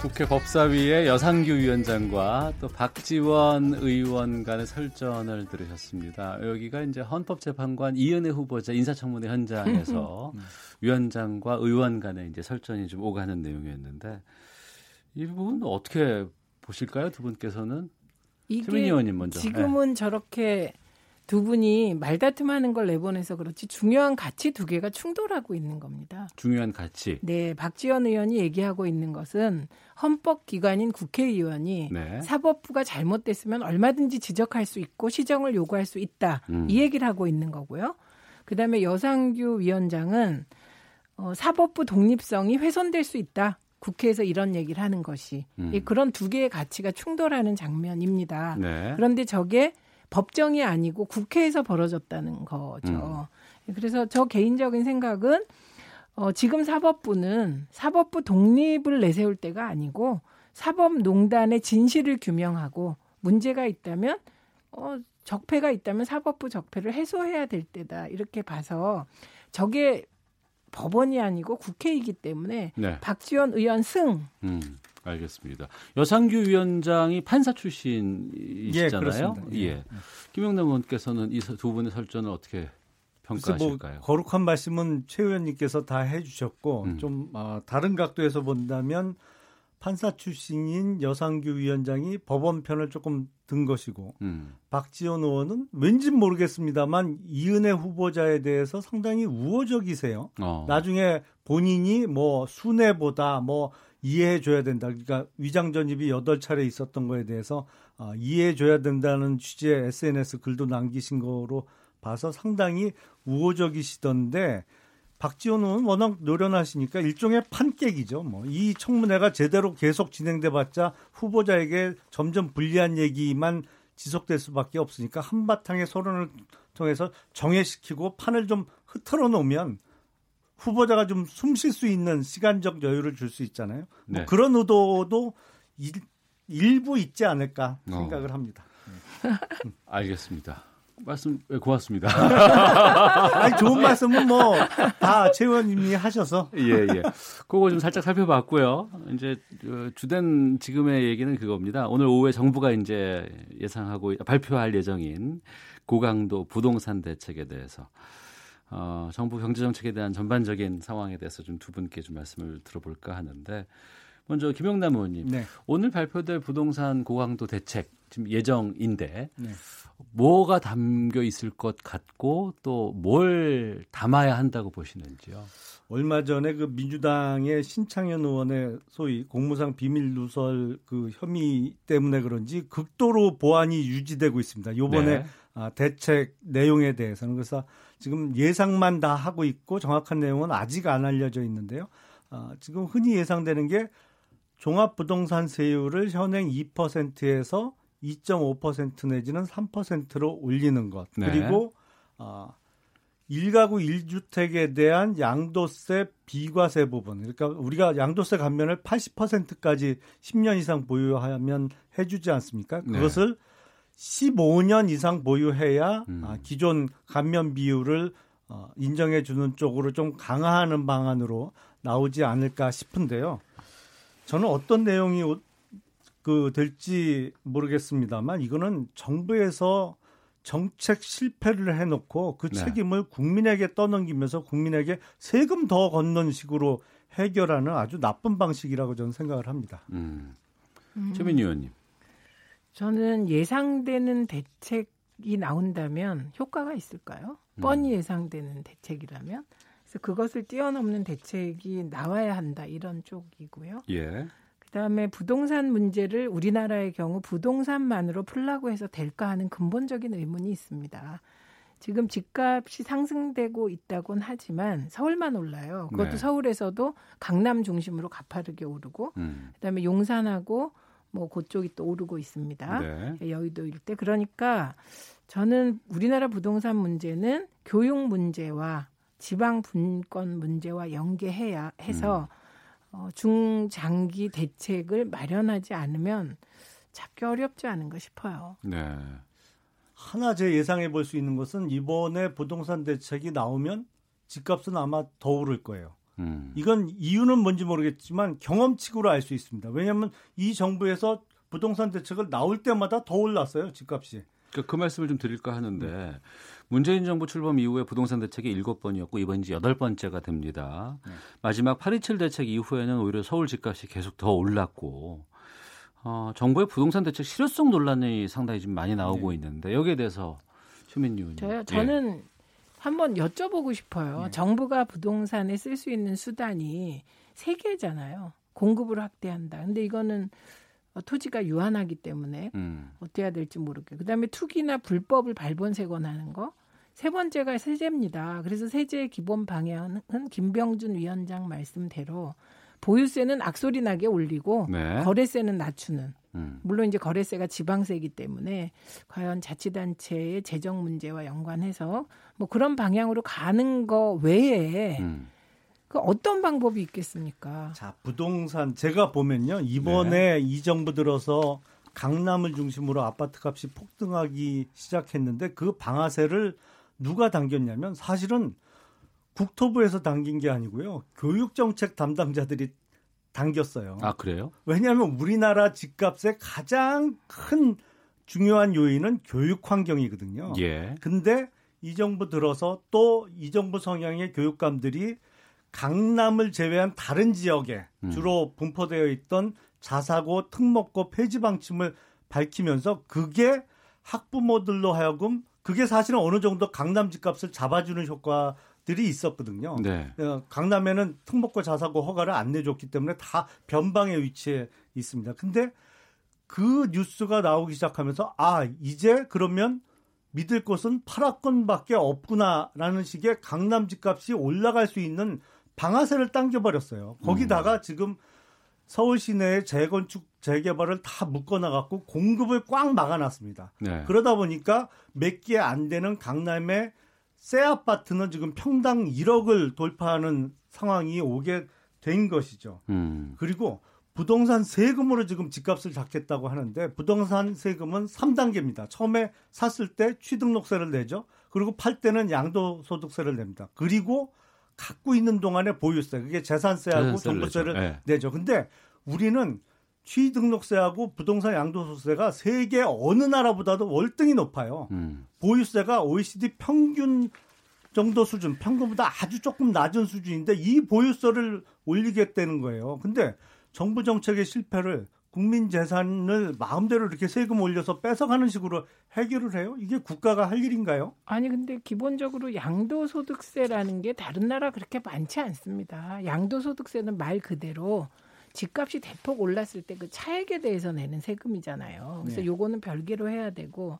국회 법사위의 여상규 위원장과 또 박지원 의원 간의 설전을 들으셨습니다. 여기가 이제 헌법재판관 이은혜 후보자 인사청문회 현장에서 위원장과 의원 간의 이제 설전이 좀 오가는 내용이었는데 이 부분 어떻게 보실까요? 두 분께서는 최민희 의원님 먼저. 지금은 네. 저렇게 두 분이 말다툼하는 걸 내보내서 그렇지 중요한 가치 두 개가 충돌하고 있는 겁니다. 중요한 가치. 네, 박지원 의원이 얘기하고 있는 것은 헌법 기관인 국회의원이 네. 사법부가 잘못됐으면 얼마든지 지적할 수 있고 시정을 요구할 수 있다. 음. 이 얘기를 하고 있는 거고요. 그다음에 여상규 위원장은 어, 사법부 독립성이 훼손될 수 있다. 국회에서 이런 얘기를 하는 것이 음. 그런 두 개의 가치가 충돌하는 장면입니다. 네. 그런데 저게 법정이 아니고 국회에서 벌어졌다는 거죠. 음. 그래서 저 개인적인 생각은 어, 지금 사법부는 사법부 독립을 내세울 때가 아니고 사법농단의 진실을 규명하고 문제가 있다면 어, 적폐가 있다면 사법부 적폐를 해소해야 될 때다 이렇게 봐서 저게 법원이 아니고 국회이기 때문에 네. 박지원 의원 승. 음. 알겠습니다. 여상규 위원장이 판사 출신이시잖아요. 예, 예. 예. 김영남 의원께서는 이 두 분의 설전을 어떻게 뭐 평가하실까요? 뭐 거룩한 말씀은 최 의원님께서 다 해주셨고 음. 좀 어, 다른 각도에서 본다면 판사 출신인 여상규 위원장이 법원 편을 조금 든 것이고 음. 박지원 의원은 왠지 모르겠습니다만 이은혜 후보자에 대해서 상당히 우호적이세요. 어. 나중에 본인이 뭐 순회보다 뭐 이해해 줘야 된다. 그러니까 위장 전입이 여덟 차례 있었던 거에 대해서 어, 이해해 줘야 된다는 취지의 SNS 글도 남기신 거로 봐서 상당히 우호적이시던데 박지원 의원은 워낙 노련하시니까 일종의 판깨기죠. 뭐 이 청문회가 제대로 계속 진행돼봤자 후보자에게 점점 불리한 얘기만 지속될 수밖에 없으니까 한바탕의 토론을 통해서 정해시키고 판을 좀 흐트러 놓으면 후보자가 좀 숨 쉴 수 있는 시간적 여유를 줄 수 있잖아요. 뭐 네. 뭐 그런 의도도 일, 일부 있지 않을까 생각을 어. 합니다. 알겠습니다. 말씀 네, 고맙습니다. 아니, 좋은 말씀은 뭐 다 최원님이 하셔서 예 예. 그거 좀 살짝 살펴봤고요. 이제 그 주된 지금의 얘기는 그겁니다. 오늘 오후에 정부가 이제 예상하고 발표할 예정인 고강도 부동산 대책에 대해서 어, 정부 경제 정책에 대한 전반적인 상황에 대해서 좀 두 분께 좀 말씀을 들어볼까 하는데 먼저 김영남 의원님 네. 오늘 발표될 부동산 고강도 대책 지금 예정인데 네. 뭐가 담겨 있을 것 같고 또 뭘 담아야 한다고 보시는지요? 얼마 전에 그 민주당의 신창현 의원의 소위 공무상 비밀 누설 그 혐의 때문에 그런지 극도로 보안이 유지되고 있습니다. 요번에 네. 아, 대책 내용에 대해서는 그래서 지금 예상만 다 하고 있고 정확한 내용은 아직 안 알려져 있는데요. 아, 지금 흔히 예상되는 게 종합부동산세율을 현행 2%에서 2.5% 내지는 3%로 올리는 것. 네. 그리고 어, 1가구 1주택에 대한 양도세 비과세 부분. 그러니까 우리가 양도세 감면을 80%까지 10년 이상 보유하면 해 주지 않습니까? 네. 그것을 네. 15년 이상 보유해야 음. 아, 기존 감면 비율을 어, 인정해 주는 쪽으로 좀 강화하는 방안으로 나오지 않을까 싶은데요. 저는 어떤 내용이 그 될지 모르겠습니다만 이거는 정부에서 정책 실패를 해놓고 그 네. 책임을 국민에게 떠넘기면서 국민에게 세금 더 걷는 식으로 해결하는 아주 나쁜 방식이라고 저는 생각을 합니다. 음. 음. 최민희 의원님. 저는 예상되는 대책이 나온다면 효과가 있을까요? 음. 뻔히 예상되는 대책이라면 그래서 그것을 뛰어넘는 대책이 나와야 한다 이런 쪽이고요. 예. 그다음에 부동산 문제를 우리나라의 경우 부동산만으로 풀라고 해서 될까 하는 근본적인 의문이 있습니다. 지금 집값이 상승되고 있다곤 하지만 서울만 올라요. 그것도 네. 서울에서도 강남 중심으로 가파르게 오르고 음. 그다음에 용산하고 뭐 그쪽이 또 오르고 있습니다. 네. 여의도 일대 그러니까 저는 우리나라 부동산 문제는 교육 문제와 지방 분권 문제와 연계해야 해서 음. 어, 중장기 대책을 마련하지 않으면 잡기 어렵지 않은가 싶어요. 네. 하나 제 예상해 볼 수 있는 것은 이번에 부동산 대책이 나오면 집값은 아마 더 오를 거예요. 음. 이건 이유는 뭔지 모르겠지만 경험칙으로 알 수 있습니다. 왜냐하면 이 정부에서 부동산 대책을 나올 때마다 더 올랐어요 집값이. 그, 그 말씀을 좀 드릴까 하는데 문재인 정부 출범 이후에 부동산 대책이 일곱 번이었고 이번 이제 여덟 번째가 됩니다. 네. 마지막 827 대책 이후에는 오히려 서울 집값이 계속 더 올랐고 어, 정부의 부동산 대책 실효성 논란이 상당히 좀 많이 나오고 네. 있는데 여기에 대해서 최민 의원님. 저요? 저는 예. 한번 여쭤보고 싶어요. 네. 정부가 부동산에 쓸 수 있는 수단이 세 개잖아요. 공급을 확대한다. 근데 이거는 토지가 유한하기 때문에 음. 어떻게 해야 될지 모르게. 그다음에 투기나 불법을 발본세건하는 거. 세 번째가 세제입니다. 그래서 세제의 기본 방향은 김병준 위원장 말씀대로 보유세는 악소리 나게 올리고 네. 거래세는 낮추는. 음. 물론 이제 거래세가 지방세이기 때문에 과연 자치단체의 재정 문제와 연관해서 뭐 그런 방향으로 가는 거 외에 음. 그 어떤 방법이 있겠습니까? 자, 부동산 제가 보면요. 이번에 네. 이 정부 들어서 강남을 중심으로 아파트 값이 폭등하기 시작했는데 그 방아쇠를 누가 당겼냐면 사실은 국토부에서 당긴 게 아니고요. 교육정책 담당자들이 당겼어요. 아, 그래요? 왜냐하면 우리나라 집값의 가장 큰 중요한 요인은 교육 환경이거든요. 예. 근데 이 정부 들어서 또 이 정부 성향의 교육감들이 강남을 제외한 다른 지역에 음. 주로 분포되어 있던 자사고, 특목고 폐지 방침을 밝히면서 그게 학부모들로 하여금 그게 사실은 어느 정도 강남 집값을 잡아주는 효과 들이 있었거든요. 네. 어, 강남에는 특목고 자사고 허가를 안 내줬기 때문에 다 변방에 위치해 있습니다. 근데 그 뉴스가 나오기 시작하면서 아 이제 그러면 믿을 곳은 8학권밖에 없구나라는 식의 강남 집값이 올라갈 수 있는 방아쇠를 당겨버렸어요. 거기다가 음. 지금 서울 시내의 재건축 재개발을 다 묶어놔갖고 공급을 꽉 막아놨습니다. 네. 그러다 보니까 몇 개 안 되는 강남의 새 아파트는 지금 평당 1억을 돌파하는 상황이 오게 된 것이죠. 음. 그리고 부동산 세금으로 지금 집값을 잡겠다고 하는데 부동산 세금은 3단계입니다. 처음에 샀을 때 취등록세를 내죠. 그리고 팔 때는 양도소득세를 냅니다. 그리고 갖고 있는 동안에 보유세, 그게 재산세하고 정부세를 네. 내죠. 근데 우리는 취등록세하고 부동산 양도소득세가 세계 어느 나라보다도 월등히 높아요. 음. 보유세가 OECD 평균 정도 수준, 평균보다 아주 조금 낮은 수준인데 이 보유세를 올리겠다는 거예요. 근데 정부 정책의 실패를 국민 재산을 마음대로 이렇게 세금 올려서 뺏어가는 식으로 해결을 해요? 이게 국가가 할 일인가요? 아니 근데 기본적으로 양도소득세라는 게 다른 나라 그렇게 많지 않습니다. 양도소득세는 말 그대로 집값이 대폭 올랐을 때 그 차액에 대해서 내는 세금이잖아요. 그래서 네. 요거는 별개로 해야 되고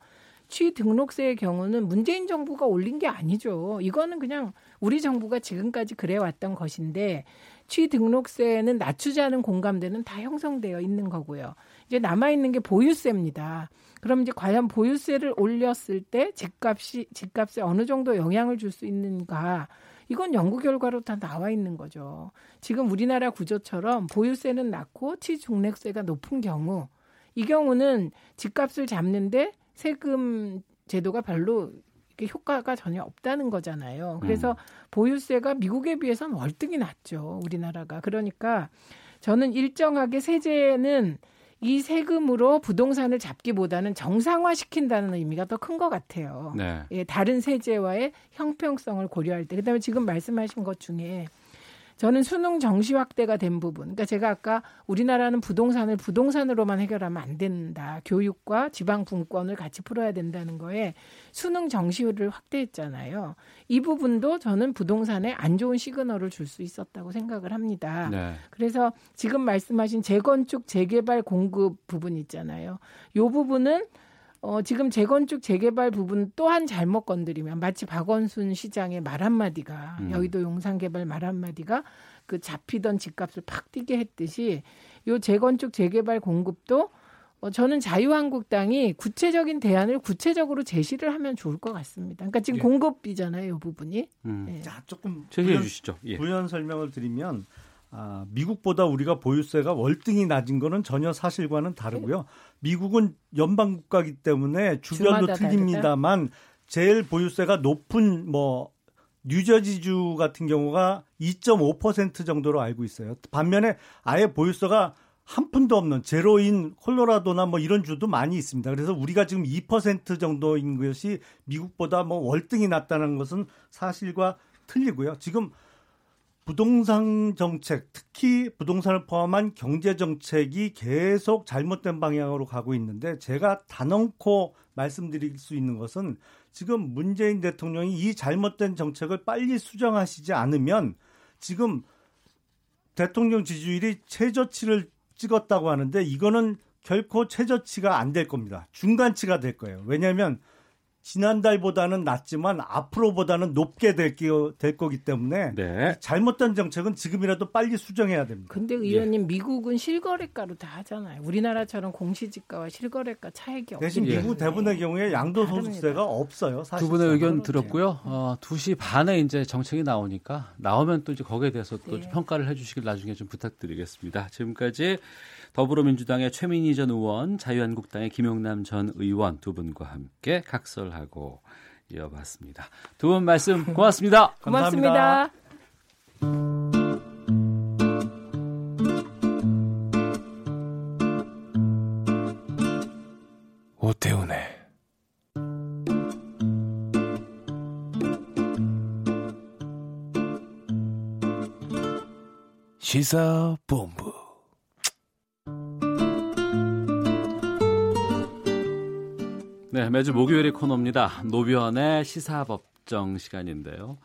취등록세의 경우는 문재인 정부가 올린 게 아니죠. 이거는 그냥 우리 정부가 지금까지 그래왔던 것인데 취 등록세는 낮추자는 공감대는 다 형성되어 있는 거고요. 이제 남아 있는 게 보유세입니다. 그럼 이제 과연 보유세를 올렸을 때 집값이, 집값에 어느 정도 영향을 줄 수 있는가. 이건 연구 결과로 다 나와 있는 거죠. 지금 우리나라 구조처럼 보유세는 낮고 취중력세가 높은 경우, 이 경우는 집값을 잡는데 세금 제도가 별로 효과가 전혀 없다는 거잖아요. 그래서 음. 보유세가 미국에 비해서는 월등히 낮죠. 우리나라가. 그러니까 저는 일정하게 세제는 이 세금으로 부동산을 잡기보다는 정상화 시킨다는 의미가 더 큰 것 같아요. 네. 예, 다른 세제와의 형평성을 고려할 때. 그다음에 지금 말씀하신 것 중에 저는 수능 정시 확대가 된 부분. 그러니까 제가 아까 우리나라는 부동산을 부동산으로만 해결하면 안 된다. 교육과 지방 분권을 같이 풀어야 된다는 거에 수능 정시를 확대했잖아요. 이 부분도 저는 부동산에 안 좋은 시그널을 줄 수 있었다고 생각을 합니다. 네. 그래서 지금 말씀하신 재건축 재개발 공급 부분 있잖아요. 요 부분은 어, 지금 재건축 재개발 부분 또한 잘못 건드리면 마치 박원순 시장의 말 한마디가 음. 여의도 용산 개발 말 한마디가 그 잡히던 집값을 팍 뛰게 했듯이 요 재건축 재개발 공급도 어, 저는 자유한국당이 구체적인 대안을 구체적으로 제시를 하면 좋을 것 같습니다. 그러니까 지금 예. 공급이잖아요, 이 부분이. 음. 예. 자, 조금 제시해 주시죠. 예. 부연 설명을 드리면 아, 미국보다 우리가 보유세가 월등히 낮은 거는 전혀 사실과는 다르고요. 미국은 연방 국가이기 때문에 주별로 틀립니다만? 제일 보유세가 높은 뭐 뉴저지주 같은 경우가 2.5% 정도로 알고 있어요. 반면에 아예 보유세가 한 푼도 없는 제로인 콜로라도나 뭐 이런 주도 많이 있습니다. 그래서 우리가 지금 2% 정도인 것이 미국보다 뭐 월등히 낮다는 것은 사실과 틀리고요. 지금 부동산 정책, 특히 부동산을 포함한 경제 정책이 계속 잘못된 방향으로 가고 있는데 제가 단언코 말씀드릴 수 있는 것은 지금 문재인 대통령이 이 잘못된 정책을 빨리 수정하시지 않으면 지금 대통령 지지율이 최저치를 찍었다고 하는데 이거는 결코 최저치가 안 될 겁니다. 중간치가 될 거예요. 왜냐하면 지난달보다는 낮지만 앞으로보다는 높게 될, 될 거기 때문에 네. 잘못된 정책은 지금이라도 빨리 수정해야 됩니다. 근데 의원님 예. 미국은 실거래가로 다 하잖아요. 우리나라처럼 공시지가와 실거래가 차익이 대신 없기 미국 대부분의 경우에 양도소득세가 없어요. 사실상. 두 분의 의견 들었고요. 어, 2시 반에 이제 정책이 나오니까 나오면 또 이제 거기에 대해서 또 네. 평가를 해주시길 나중에 좀 부탁드리겠습니다. 지금까지 더불어민주당의 최민희 전 의원, 자유한국당의 김용남 전 의원 두 분과 함께 각설하고 이어봤습니다. 두 분 말씀 고맙습니다. 고맙습니다. 오태훈의 시사본부 네, 매주 목요일의 코너입니다. 노변의 시사법정 시간인데요.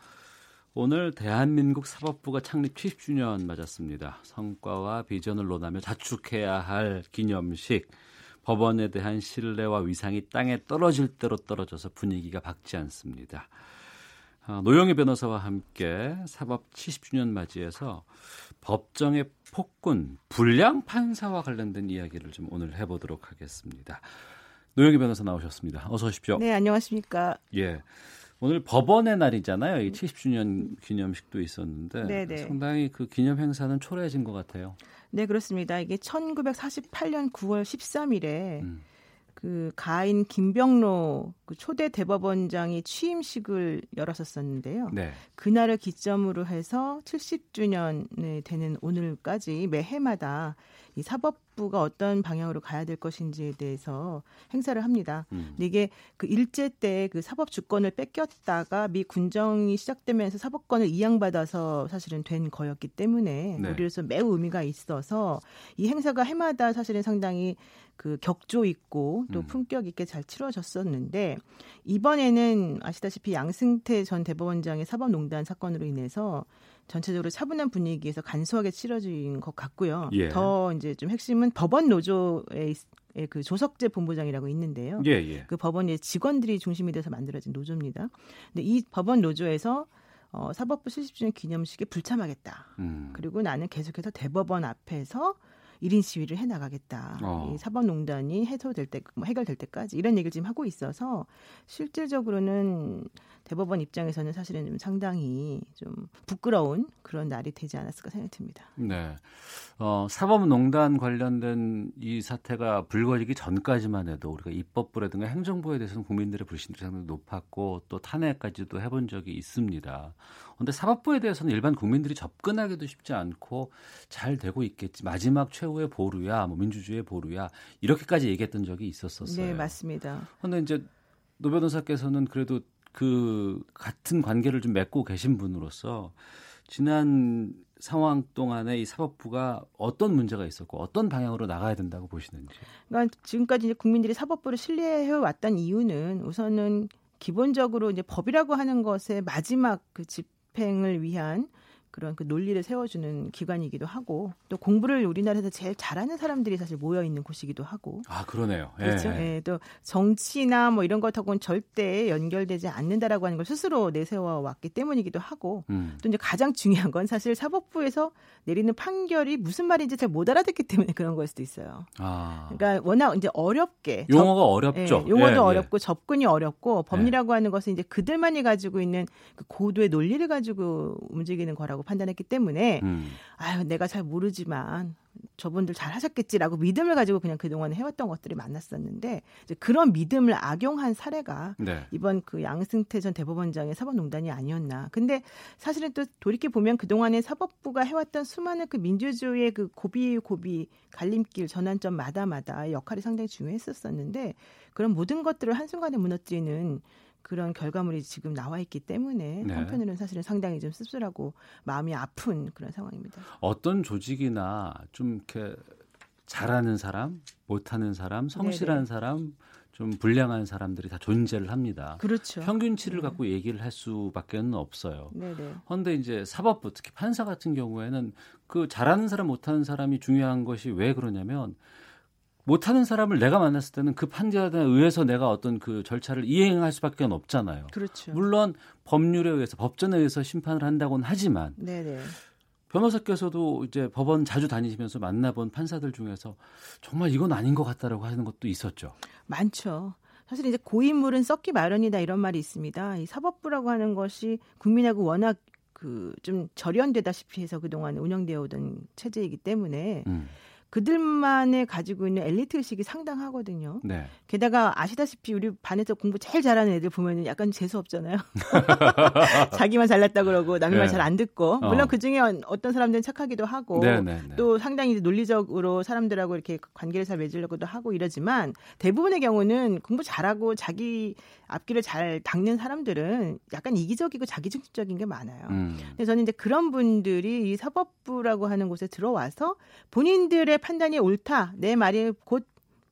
오늘 대한민국 사법부가 창립 70주년 맞았습니다. 성과와 비전을 논하며 자축해야 할 기념식. 법원에 대한 신뢰와 위상이 땅에 떨어질 대로 떨어져서 분위기가 밝지 않습니다. 아, 노영희 변호사와 함께 사법 70주년 맞이해서 법정의 폭군, 불량 판사와 관련된 이야기를 좀 오늘 해보도록 하겠습니다. 노영희 변호사 나오셨습니다. 어서 오십시오. 네, 안녕하십니까. 예. 오늘 법원의 날이잖아요. 이 70주년 기념식도 있었는데 네네. 네. 상당히 그 기념 행사는 초래해진 것 같아요. 네, 그렇습니다. 이게 1948년 9월 13일에 음. 그 가인 김병로 그 초대 대법원장이 취임식을 열었었었는데요. 네. 그날을 기점으로 해서 70주년이 되는 오늘까지 매 해마다 이 사법 부가 어떤 방향으로 가야 될 것인지에 대해서 행사를 합니다. 음. 근데 이게 그 일제 때 그 사법 주권을 뺏겼다가 미 군정이 시작되면서 사법권을 이양받아서 사실은 된 거였기 때문에 네. 우리로서 매우 의미가 있어서 이 행사가 해마다 사실은 상당히 그 격조 있고 또 음. 품격 있게 잘 치러졌었는데 이번에는 아시다시피 양승태 전 대법원장의 사법농단 사건으로 인해서 전체적으로 차분한 분위기에서 간소하게 치러진 것 같고요. 예. 더 이제 좀 핵심은 법원 노조의 그 조석재 본부장이라고 있는데요. 예, 예. 그 법원의 직원들이 중심이 돼서 만들어진 노조입니다. 근데 이 법원 노조에서 어, 사법부 70주년 기념식에 불참하겠다. 음. 그리고 나는 계속해서 대법원 앞에서 1인 시위를 해 나가겠다. 어. 이 사법농단이 해소될 때, 뭐 해결될 때까지 이런 얘기를 지금 하고 있어서 실질적으로는 대법원 입장에서는 사실은 좀 상당히 좀 부끄러운 그런 날이 되지 않았을까 생각이 듭니다. 네. 어, 사법농단 관련된 이 사태가 불거지기 전까지만 해도 우리가 입법부라든가 행정부에 대해서는 국민들의 불신들이 상당히 높았고 또 탄핵까지도 해본 적이 있습니다. 그런데 사법부에 대해서는 일반 국민들이 접근하기도 쉽지 않고 잘 되고 있겠지. 마지막 최후의 보루야, 뭐 민주주의의 보루야 이렇게까지 얘기했던 적이 있었었어요. 네, 맞습니다. 그런데 이제 노 변호사께서는 그래도 그 같은 관계를 좀 맺고 계신 분으로서 지난 상황 동안에 이 사법부가 어떤 문제가 있었고 어떤 방향으로 나가야 된다고 보시는지. 그러니까 지금까지 이제 국민들이 사법부를 신뢰해 왔던 이유는 우선은 기본적으로 이제 법이라고 하는 것의 마지막 그 집행을 위한 그런 그 논리를 세워주는 기관이기도 하고 또 공부를 우리나라에서 제일 잘하는 사람들이 사실 모여 있는 곳이기도 하고 아 그러네요. 예. 그렇죠. 예. 또 정치나 뭐 이런 것하고는 절대 연결되지 않는다라고 하는 걸 스스로 내세워 왔기 때문이기도 하고 음. 또 이제 가장 중요한 건 사실 사법부에서 내리는 판결이 무슨 말인지 잘 못 알아듣기 때문에 그런 걸 수도 있어요. 아. 그러니까 워낙 이제 어렵게 용어가 접, 어렵죠. 예, 용어도 예, 어렵고 예. 접근이 어렵고 법리라고 하는 것은 이제 그들만이 가지고 있는 그 고도의 논리를 가지고 움직이는 거라고 판단했기 때문에 음. 아유 내가 잘 모르지만 저분들 잘 하셨겠지라고 믿음을 가지고 그냥 그동안 해왔던 것들이 많았었는데 이제 그런 믿음을 악용한 사례가 네. 이번 그 양승태 전 대법원장의 사법농단이 아니었나. 근데 사실은 또 돌이켜 보면 그동안에 사법부가 해왔던 수많은 그 민주주의의 그 고비 고비 갈림길 전환점 마다마다 역할이 상당히 중요했었었는데 그런 모든 것들을 한순간에 무너뜨리는 그런 결과물이 지금 나와 있기 때문에 네. 한편으로는 사실은 상당히 좀 씁쓸하고 마음이 아픈 그런 상황입니다. 어떤 조직이나 좀 이렇게 잘하는 사람, 못하는 사람, 성실한 네네. 사람, 좀 불량한 사람들이 다 존재를 합니다. 그렇죠. 평균치를 네. 갖고 얘기를 할 수밖에 는 없어요. 그런데 이제 사법부 특히 판사 같은 경우에는 그 잘하는 사람 못하는 사람이 중요한 것이 왜 그러냐면 못하는 사람을 내가 만났을 때는 그 판결에 의해서 내가 어떤 그 절차를 이행할 수밖에 없잖아요. 그렇죠. 물론 법률에 의해서 법전에 의해서 심판을 한다고는 하지만 네네. 변호사께서도 이제 법원 자주 다니시면서 만나본 판사들 중에서 정말 이건 아닌 것 같다라고 하는 것도 있었죠. 많죠. 사실 이제 고인물은 썩기 마련이다 이런 말이 있습니다. 이 사법부라고 하는 것이 국민하고 워낙 그 좀 절연되다시피 해서 그동안 운영되어 오던 체제이기 때문에 음. 그들만의 가지고 있는 엘리트 의식이 상당하거든요. 네. 게다가 아시다시피 우리 반에서 공부 제일 잘하는 애들 보면 약간 재수 없잖아요. 자기만 잘났다 그러고 남의 네. 말잘 안 듣고 물론 어. 그 중에 어떤 사람들은 착하기도 하고 네, 네, 네. 또 상당히 논리적으로 사람들하고 이렇게 관계를 잘 맺으려고도 하고 이러지만 대부분의 경우는 공부 잘하고 자기 앞길을 잘 닦는 사람들은 약간 이기적이고 자기중심적인 게 많아요. 음. 그래서 저는 이제 그런 분들이 이 사법부라고 하는 곳에 들어와서 본인들의 판단이 옳다, 내 말이 곧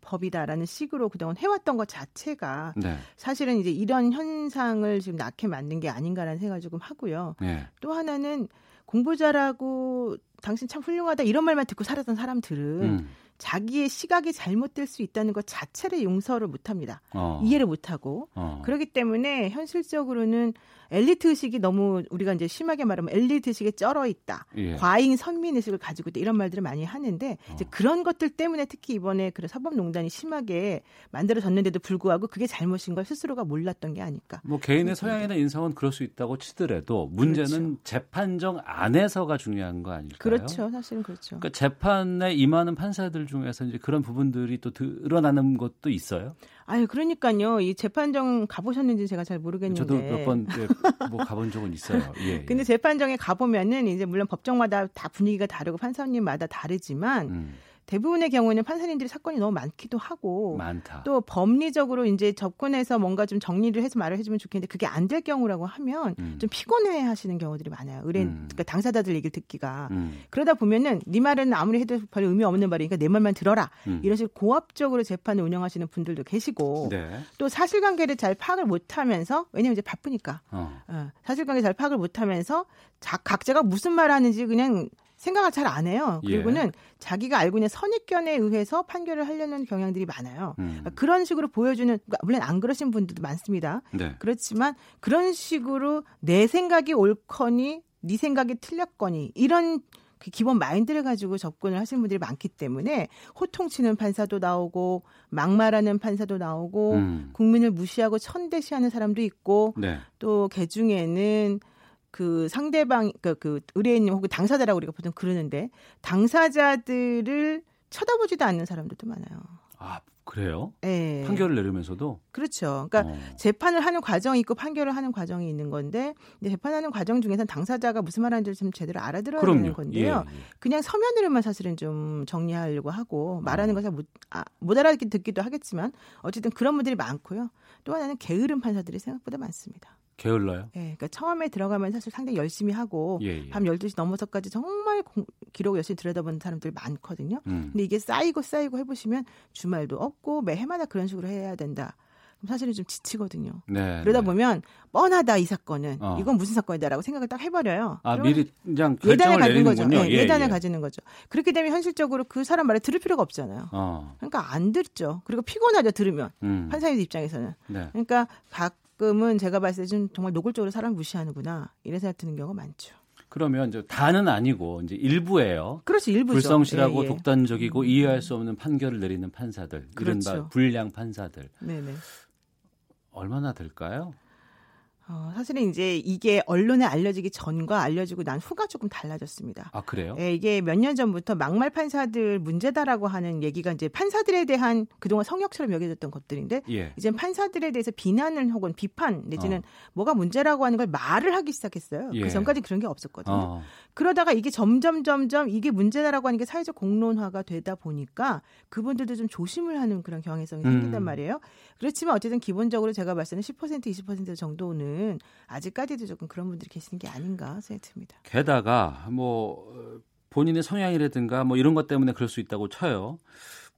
법이다라는 식으로 그동안 해왔던 것 자체가 네. 사실은 이제 이런 현상을 지금 낳게 만든 게 아닌가라는 생각을 조금 하고요. 네. 또 하나는 공부 잘하고 당신 참 훌륭하다 이런 말만 듣고 살았던 사람들은 음. 자기의 시각이 잘못될 수 있다는 것 자체를 용서를 못합니다. 어. 이해를 못하고 어. 그렇기 때문에 현실적으로는 엘리트 의식이 너무 우리가 이제 심하게 말하면 엘리트 의식에 쩔어 있다. 예. 과잉 선민 의식을 가지고 있다. 이런 말들을 많이 하는데 어. 이제 그런 것들 때문에 특히 이번에 그런 사법농단이 심하게 만들어졌는데도 불구하고 그게 잘못인 걸 스스로가 몰랐던 게 아닐까. 뭐 개인의 서양이나 인성은 그럴 수 있다고 치더라도 문제는 그렇죠. 재판정 안에서가 중요한 거 아닐까요? 그렇죠. 사실은 그렇죠. 그러니까 재판에 임하는 판사들 중에서 이제 그런 부분들이 또 드러나는 것도 있어요. 아유, 그러니까요. 이 재판정 가보셨는지 제가 잘 모르겠는데. 저도 몇번 예, 뭐 가본 적은 있어요. 예, 근데 재판정에 가보면은 이제 물론 법정마다 다 분위기가 다르고 판사님마다 다르지만 음. 대부분의 경우에는 판사님들이 사건이 너무 많기도 하고 많다. 또 법리적으로 이제 접근해서 뭔가 좀 정리를 해서 말을 해주면 좋겠는데 그게 안 될 경우라고 하면 음. 좀 피곤해 하시는 경우들이 많아요. 의뢰인 음. 그러니까 당사자들 얘기를 듣기가 음. 그러다 보면은 네 말은 아무리 해도 별 의미 없는 말이니까 내 말만 들어라 음. 이런 식으로 고압적으로 재판을 운영하시는 분들도 계시고 네. 또 사실관계를 잘 파악을 못하면서 왜냐면 이제 바쁘니까 어. 어, 사실관계 잘 파악을 못하면서 자, 각자가 무슨 말을 하는지 그냥 생각을 잘 안 해요. 예. 그리고는 예. 자기가 알고 있는 선입견에 의해서 판결을 하려는 경향들이 많아요. 음. 그러니까 그런 식으로 보여주는 그러니까 물론 안 그러신 분들도 많습니다. 네. 그렇지만 그런 식으로 내 생각이 옳거니 네 생각이 틀렸거니 이런 그 기본 마인드를 가지고 접근을 하시는 분들이 많기 때문에 호통치는 판사도 나오고 막말하는 판사도 나오고 음. 국민을 무시하고 천대시하는 사람도 있고 네. 또개 중에는 그 상대방 그, 그 의뢰인님 혹은 당사자라고 우리가 보통 그러는데 당사자들을 쳐다보지도 않는 사람들도 많아요. 아 그래요? 네. 판결을 내리면서도 그렇죠. 그러니까 어. 재판을 하는 과정이 있고 판결을 하는 과정이 있는 건데 재판하는 과정 중에서 당사자가 무슨 말하는지 좀 제대로 알아들어야 그럼요. 되는 건데요. 예, 예. 그냥 서면으로만 사실은 좀 정리하려고 하고 말하는 어. 것을 못, 아, 못 알아듣기도 하겠지만 어쨌든 그런 분들이 많고요. 또 하나는 게으른 판사들이 생각보다 많습니다. 게을러요? 네, 그러니까 처음에 들어가면 사실 상당히 열심히 하고 예, 예. 밤 12시 넘어서까지 정말 공, 기록 열심히 들여다보는 사람들 많거든요. 음. 근데 이게 쌓이고 쌓이고 해 보시면 주말도 없고 매 해마다 그런 식으로 해야 된다. 사실은 좀 지치거든요. 네, 그러다 네. 보면 뻔하다 이 사건은 어. 이건 무슨 사건이다라고 생각을 딱 해버려요. 아 미리 그냥 예단을 가지는 거죠. 네, 예, 예단을 예. 가지는 거죠. 그렇게 되면 현실적으로 그 사람 말을 들을 필요가 없잖아요. 어. 그러니까 안 듣죠. 그리고 피곤하죠 들으면 음. 판사의 입장에서는. 네. 그러니까 가끔은 제가 봤을 때 좀 정말 노골적으로 사람 무시하는구나 이런 생각 드는 경우가 많죠. 그러면 이제 다는 아니고 이제 일부예요. 그렇죠, 일부죠. 불성실하고 예, 예. 독단적이고 음. 이해할 수 없는 판결을 내리는 판사들, 그렇죠. 이른바 불량 판사들. 네네. 얼마나 될까요? 어, 사실은 이제 이게 언론에 알려지기 전과 알려지고 난 후가 조금 달라졌습니다. 아, 그래요? 예, 이게 몇 년 전부터 막말 판사들 문제다라고 하는 얘기가 이제 판사들에 대한 그동안 성역처럼 여겨졌던 것들인데 예. 이제 판사들에 대해서 비난을 혹은 비판 내지는 어. 뭐가 문제라고 하는 걸 말을 하기 시작했어요. 그 예. 그 전까지 그런 게 없었거든요. 어. 그러다가 이게 점점 점점 이게 문제다라고 하는 게 사회적 공론화가 되다 보니까 그분들도 좀 조심을 하는 그런 경향성이 음. 생긴단 말이에요. 그렇지만 어쨌든 기본적으로 제가 봤을 때는 10% 20% 정도는 아직까지도 조금 그런 분들이 계시는 게 아닌가 생각이 듭니다. 게다가 뭐 본인의 성향이라든가 뭐 이런 것 때문에 그럴 수 있다고 쳐요.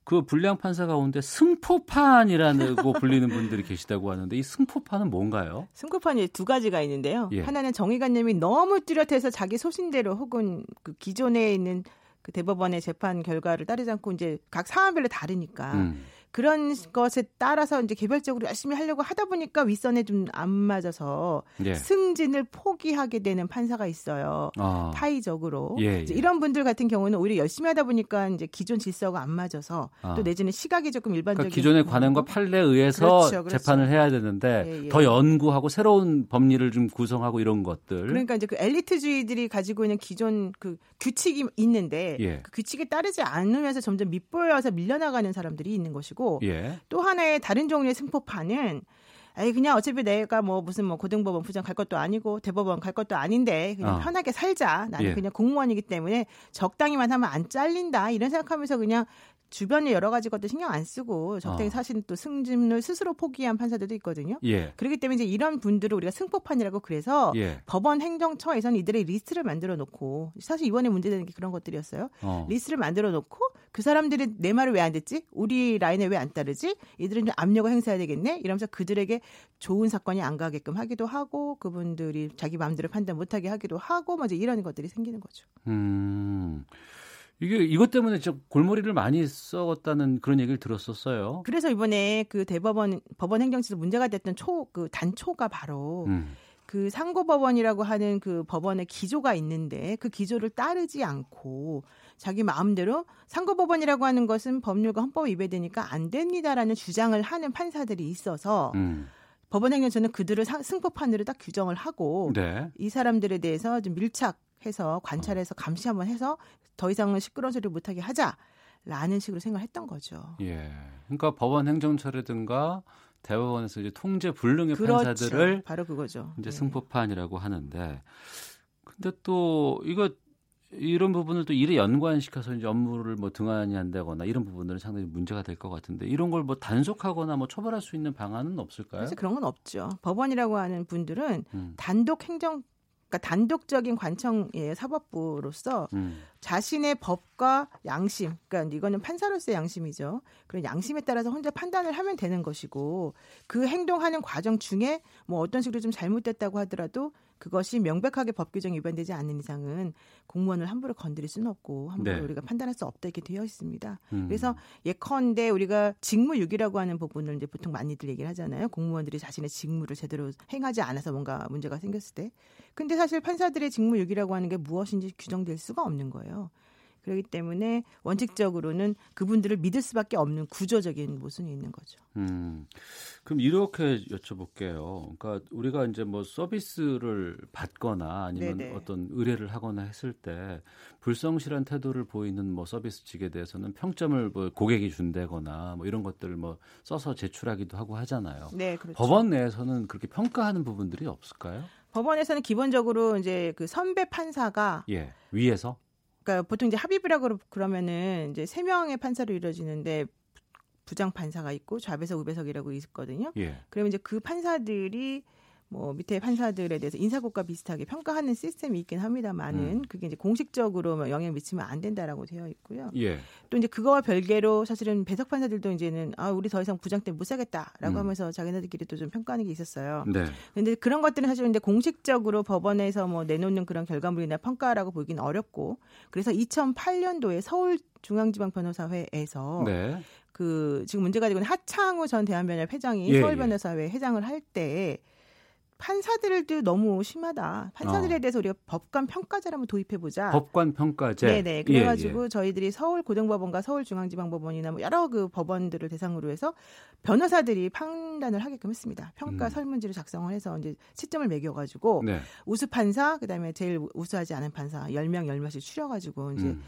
그 불량 판사 가운데 승포판이라고 불리는 분들이 계시다고 하는데 이 승포판은 뭔가요? 승포판이 두 가지가 있는데요. 예. 하나는 정의관념이 너무 뚜렷해서 자기 소신대로 혹은 그 기존에 있는 그 대법원의 재판 결과를 따르지 않고 이제 각 사안별로 다르니까 음. 그런 것에 따라서 이제 개별적으로 열심히 하려고 하다 보니까 윗선에 좀 안 맞아서 예. 승진을 포기하게 되는 판사가 있어요. 아. 타의적으로 예, 예. 이런 분들 같은 경우는 오히려 열심히 하다 보니까 이제 기존 질서가 안 맞아서 아. 또 내지는 시각이 조금 일반적인 그러니까 기존의 관행과 판례에 의해서 그렇죠, 그렇죠. 재판을 해야 되는데 예, 예. 더 연구하고 새로운 법리를 좀 구성하고 이런 것들. 그러니까 이제 그 엘리트주의들이 가지고 있는 기존 그 규칙이 있는데 예. 그 규칙에 따르지 않으면서 점점 밑보여서 밀려나가는 사람들이 있는 것이고 예. 또 하나의 다른 종류의 승포판은 아이 그냥 어차피 내가 뭐 무슨 뭐 고등법원 부장 갈 것도 아니고 대법원 갈 것도 아닌데 그냥 어. 편하게 살자. 나는 예. 그냥 공무원이기 때문에 적당히만 하면 안 잘린다. 이런 생각하면서 그냥 주변의 여러 가지 것들 신경 안 쓰고 적당히 어. 사실 또 승진을 스스로 포기한 판사들도 있거든요. 예. 그렇기 때문에 이제 이런 분들을 우리가 승포판이라고 그래서 예. 법원 행정처에서는 이들의 리스트를 만들어 놓고 사실 이번에 문제되는 게 그런 것들이었어요. 어. 리스트를 만들어 놓고 그 사람들이 내 말을 왜 안 듣지? 우리 라인에 왜 안 따르지? 이들은 좀 압력을 행사해야 되겠네. 이러면서 그들에게 좋은 사건이 안 가게끔 하기도 하고 그분들이 자기 마음대로 판단 못하게 하기도 하고 뭐 이제 이런 것들이 생기는 거죠. 음. 이게 이것 때문에 저 골머리를 많이 썩었다는 그런 얘기를 들었었어요. 그래서 이번에 그 대법원 법원 행정처에서 문제가 됐던 초 그 단초가 바로 음. 그 상고법원이라고 하는 그 법원의 기조가 있는데 그 기조를 따르지 않고 자기 마음대로 상고법원이라고 하는 것은 법률과 헌법 위배되니까 안 됩니다라는 주장을 하는 판사들이 있어서 음. 법원 행정처는 그들을 승법판으로 딱 규정을 하고 네. 이 사람들에 대해서 좀 밀착 해서 관찰해서 감시 한번 해서 더 이상은 시끄러운 소리를 못하게 하자라는 식으로 생각을 했던 거죠. 예. 그러니까 법원 행정처라든가 대법원에서 이제 통제 불능의 그렇죠. 판사들을 바로 그거죠. 이제 네. 승포판이라고 하는데 근데 또 이거 이런 부분을 또 일에 연관시켜서 이제 업무를 뭐 등한히 한다거나 이런 부분들은 상당히 문제가 될 것 같은데 이런 걸 뭐 단속하거나 뭐 처벌할 수 있는 방안은 없을까요? 사실 그런 건 없죠. 법원이라고 하는 분들은 음. 단독 행정 그러니까 단독적인 관청의 사법부로서 음. 자신의 법과 양심, 그러니까 이거는 판사로서의 양심이죠. 그런 양심에 따라서 혼자 판단을 하면 되는 것이고 그 행동하는 과정 중에 뭐 어떤 식으로 좀 잘못됐다고 하더라도 그것이 명백하게 법 규정 위반되지 않는 이상은 공무원을 함부로 건드릴 수는 없고 함부로 네. 우리가 판단할 수 없다 이렇게 되어 있습니다. 음. 그래서 예컨대 우리가 직무유기라고 하는 부분을 이제 보통 많이들 얘기를 하잖아요. 공무원들이 자신의 직무를 제대로 행하지 않아서 뭔가 문제가 생겼을 때. 근데 사실 판사들의 직무유기라고 하는 게 무엇인지 규정될 수가 없는 거예요. 그렇기 때문에 원칙적으로는 그분들을 믿을 수밖에 없는 구조적인 모순이 있는 거죠. 음, 그럼 이렇게 여쭤볼게요. 그러니까 우리가 이제 뭐 서비스를 받거나 아니면 네네. 어떤 의뢰를 하거나 했을 때 불성실한 태도를 보이는 뭐 서비스 직에 대해서는 평점을 뭐 고객이 준다거나 뭐 이런 것들을 뭐 써서 제출하기도 하고 하잖아요. 네, 그렇죠. 법원 내에서는 그렇게 평가하는 부분들이 없을까요? 법원에서는 기본적으로 이제 그 선배 판사가 예, 위에서 그러니까 보통 이제 합의부라고 그러면은 이제 세 명의 판사로 이루어지는데 부장 판사가 있고 좌배석 우배석이라고 있거든요. 예. 그러면 이제 그 판사들이 뭐 밑에 판사들에 대해서 인사고과 비슷하게 평가하는 시스템이 있긴 합니다만은 음. 그게 이제 공식적으로 뭐 영향 미치면 안 된다라고 되어 있고요. 예. 또 이제 그거와 별개로 사실은 배석 판사들도 이제는 아 우리 더 이상 부장 때문에 못 사겠다라고 음. 하면서 자기네들끼리 또 좀 평가하는 게 있었어요. 네. 근데 그런 것들은 사실 근데 공식적으로 법원에서 뭐 내놓는 그런 결과물이나 평가라고 보기는 어렵고 그래서 2008년도에 서울 중앙지방변호사회에서 네. 그 지금 문제가 되고 있는 하창우 전 대한변협 회장이 예, 서울변호사회 예. 회장을 할때 판사들도 너무 심하다. 판사들에 어. 대해서 우리가 법관 평가제를 한번 도입해 보자. 법관 평가제. 네네. 그래가지고 예, 예. 저희들이 서울 고등법원과 서울중앙지방법원이나 뭐 여러 그 법원들을 대상으로 해서 변호사들이 판단을 하게끔 했습니다. 평가 음. 설문지를 작성을 해서 이제 시점을 매겨가지고 네. 우수 판사 그다음에 제일 우수하지 않은 판사 10명 10명씩 추려가지고 이제 음.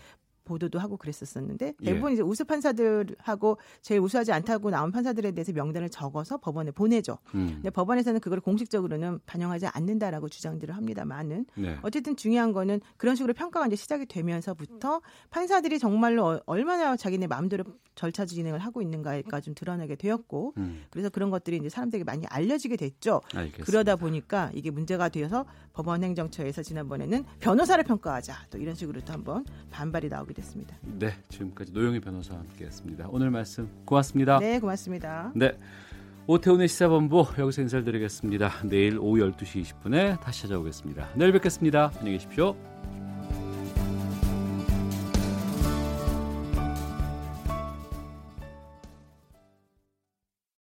보도도 하고 그랬었었는데 예. 대부분 예. 이제 우수 판사들하고 제일 우수하지 않다고 나온 판사들에 대해서 명단을 적어서 법원에 보내죠. 음. 근데 법원에서는 그걸 공식적으로는 반영하지 않는다라고 주장들을 합니다만은 네. 어쨌든 중요한 거는 그런 식으로 평가가 이제 시작이 되면서부터 판사들이 정말로 어, 얼마나 자기네 마음대로 절차 진행을 하고 있는가가 좀 드러나게 되었고 음. 그래서 그런 것들이 이제 사람들에게 많이 알려지게 됐죠. 알겠습니다. 그러다 보니까 이게 문제가 되어서 법원 행정처에서 지난번에는 변호사를 평가하자 또 이런 식으로 또 한번 반발이 나오게 됐습니다. 네, 지금까지 노영희 변호사와 함께했습니다. 오늘 말씀 고맙습니다. 네, 고맙습니다. 네. 오태훈의 시사본부 여기서 인사드리겠습니다. 내일 오후 12시 20분에 다시 찾아오겠습니다. 내일 뵙겠습니다. 안녕히 계십시오.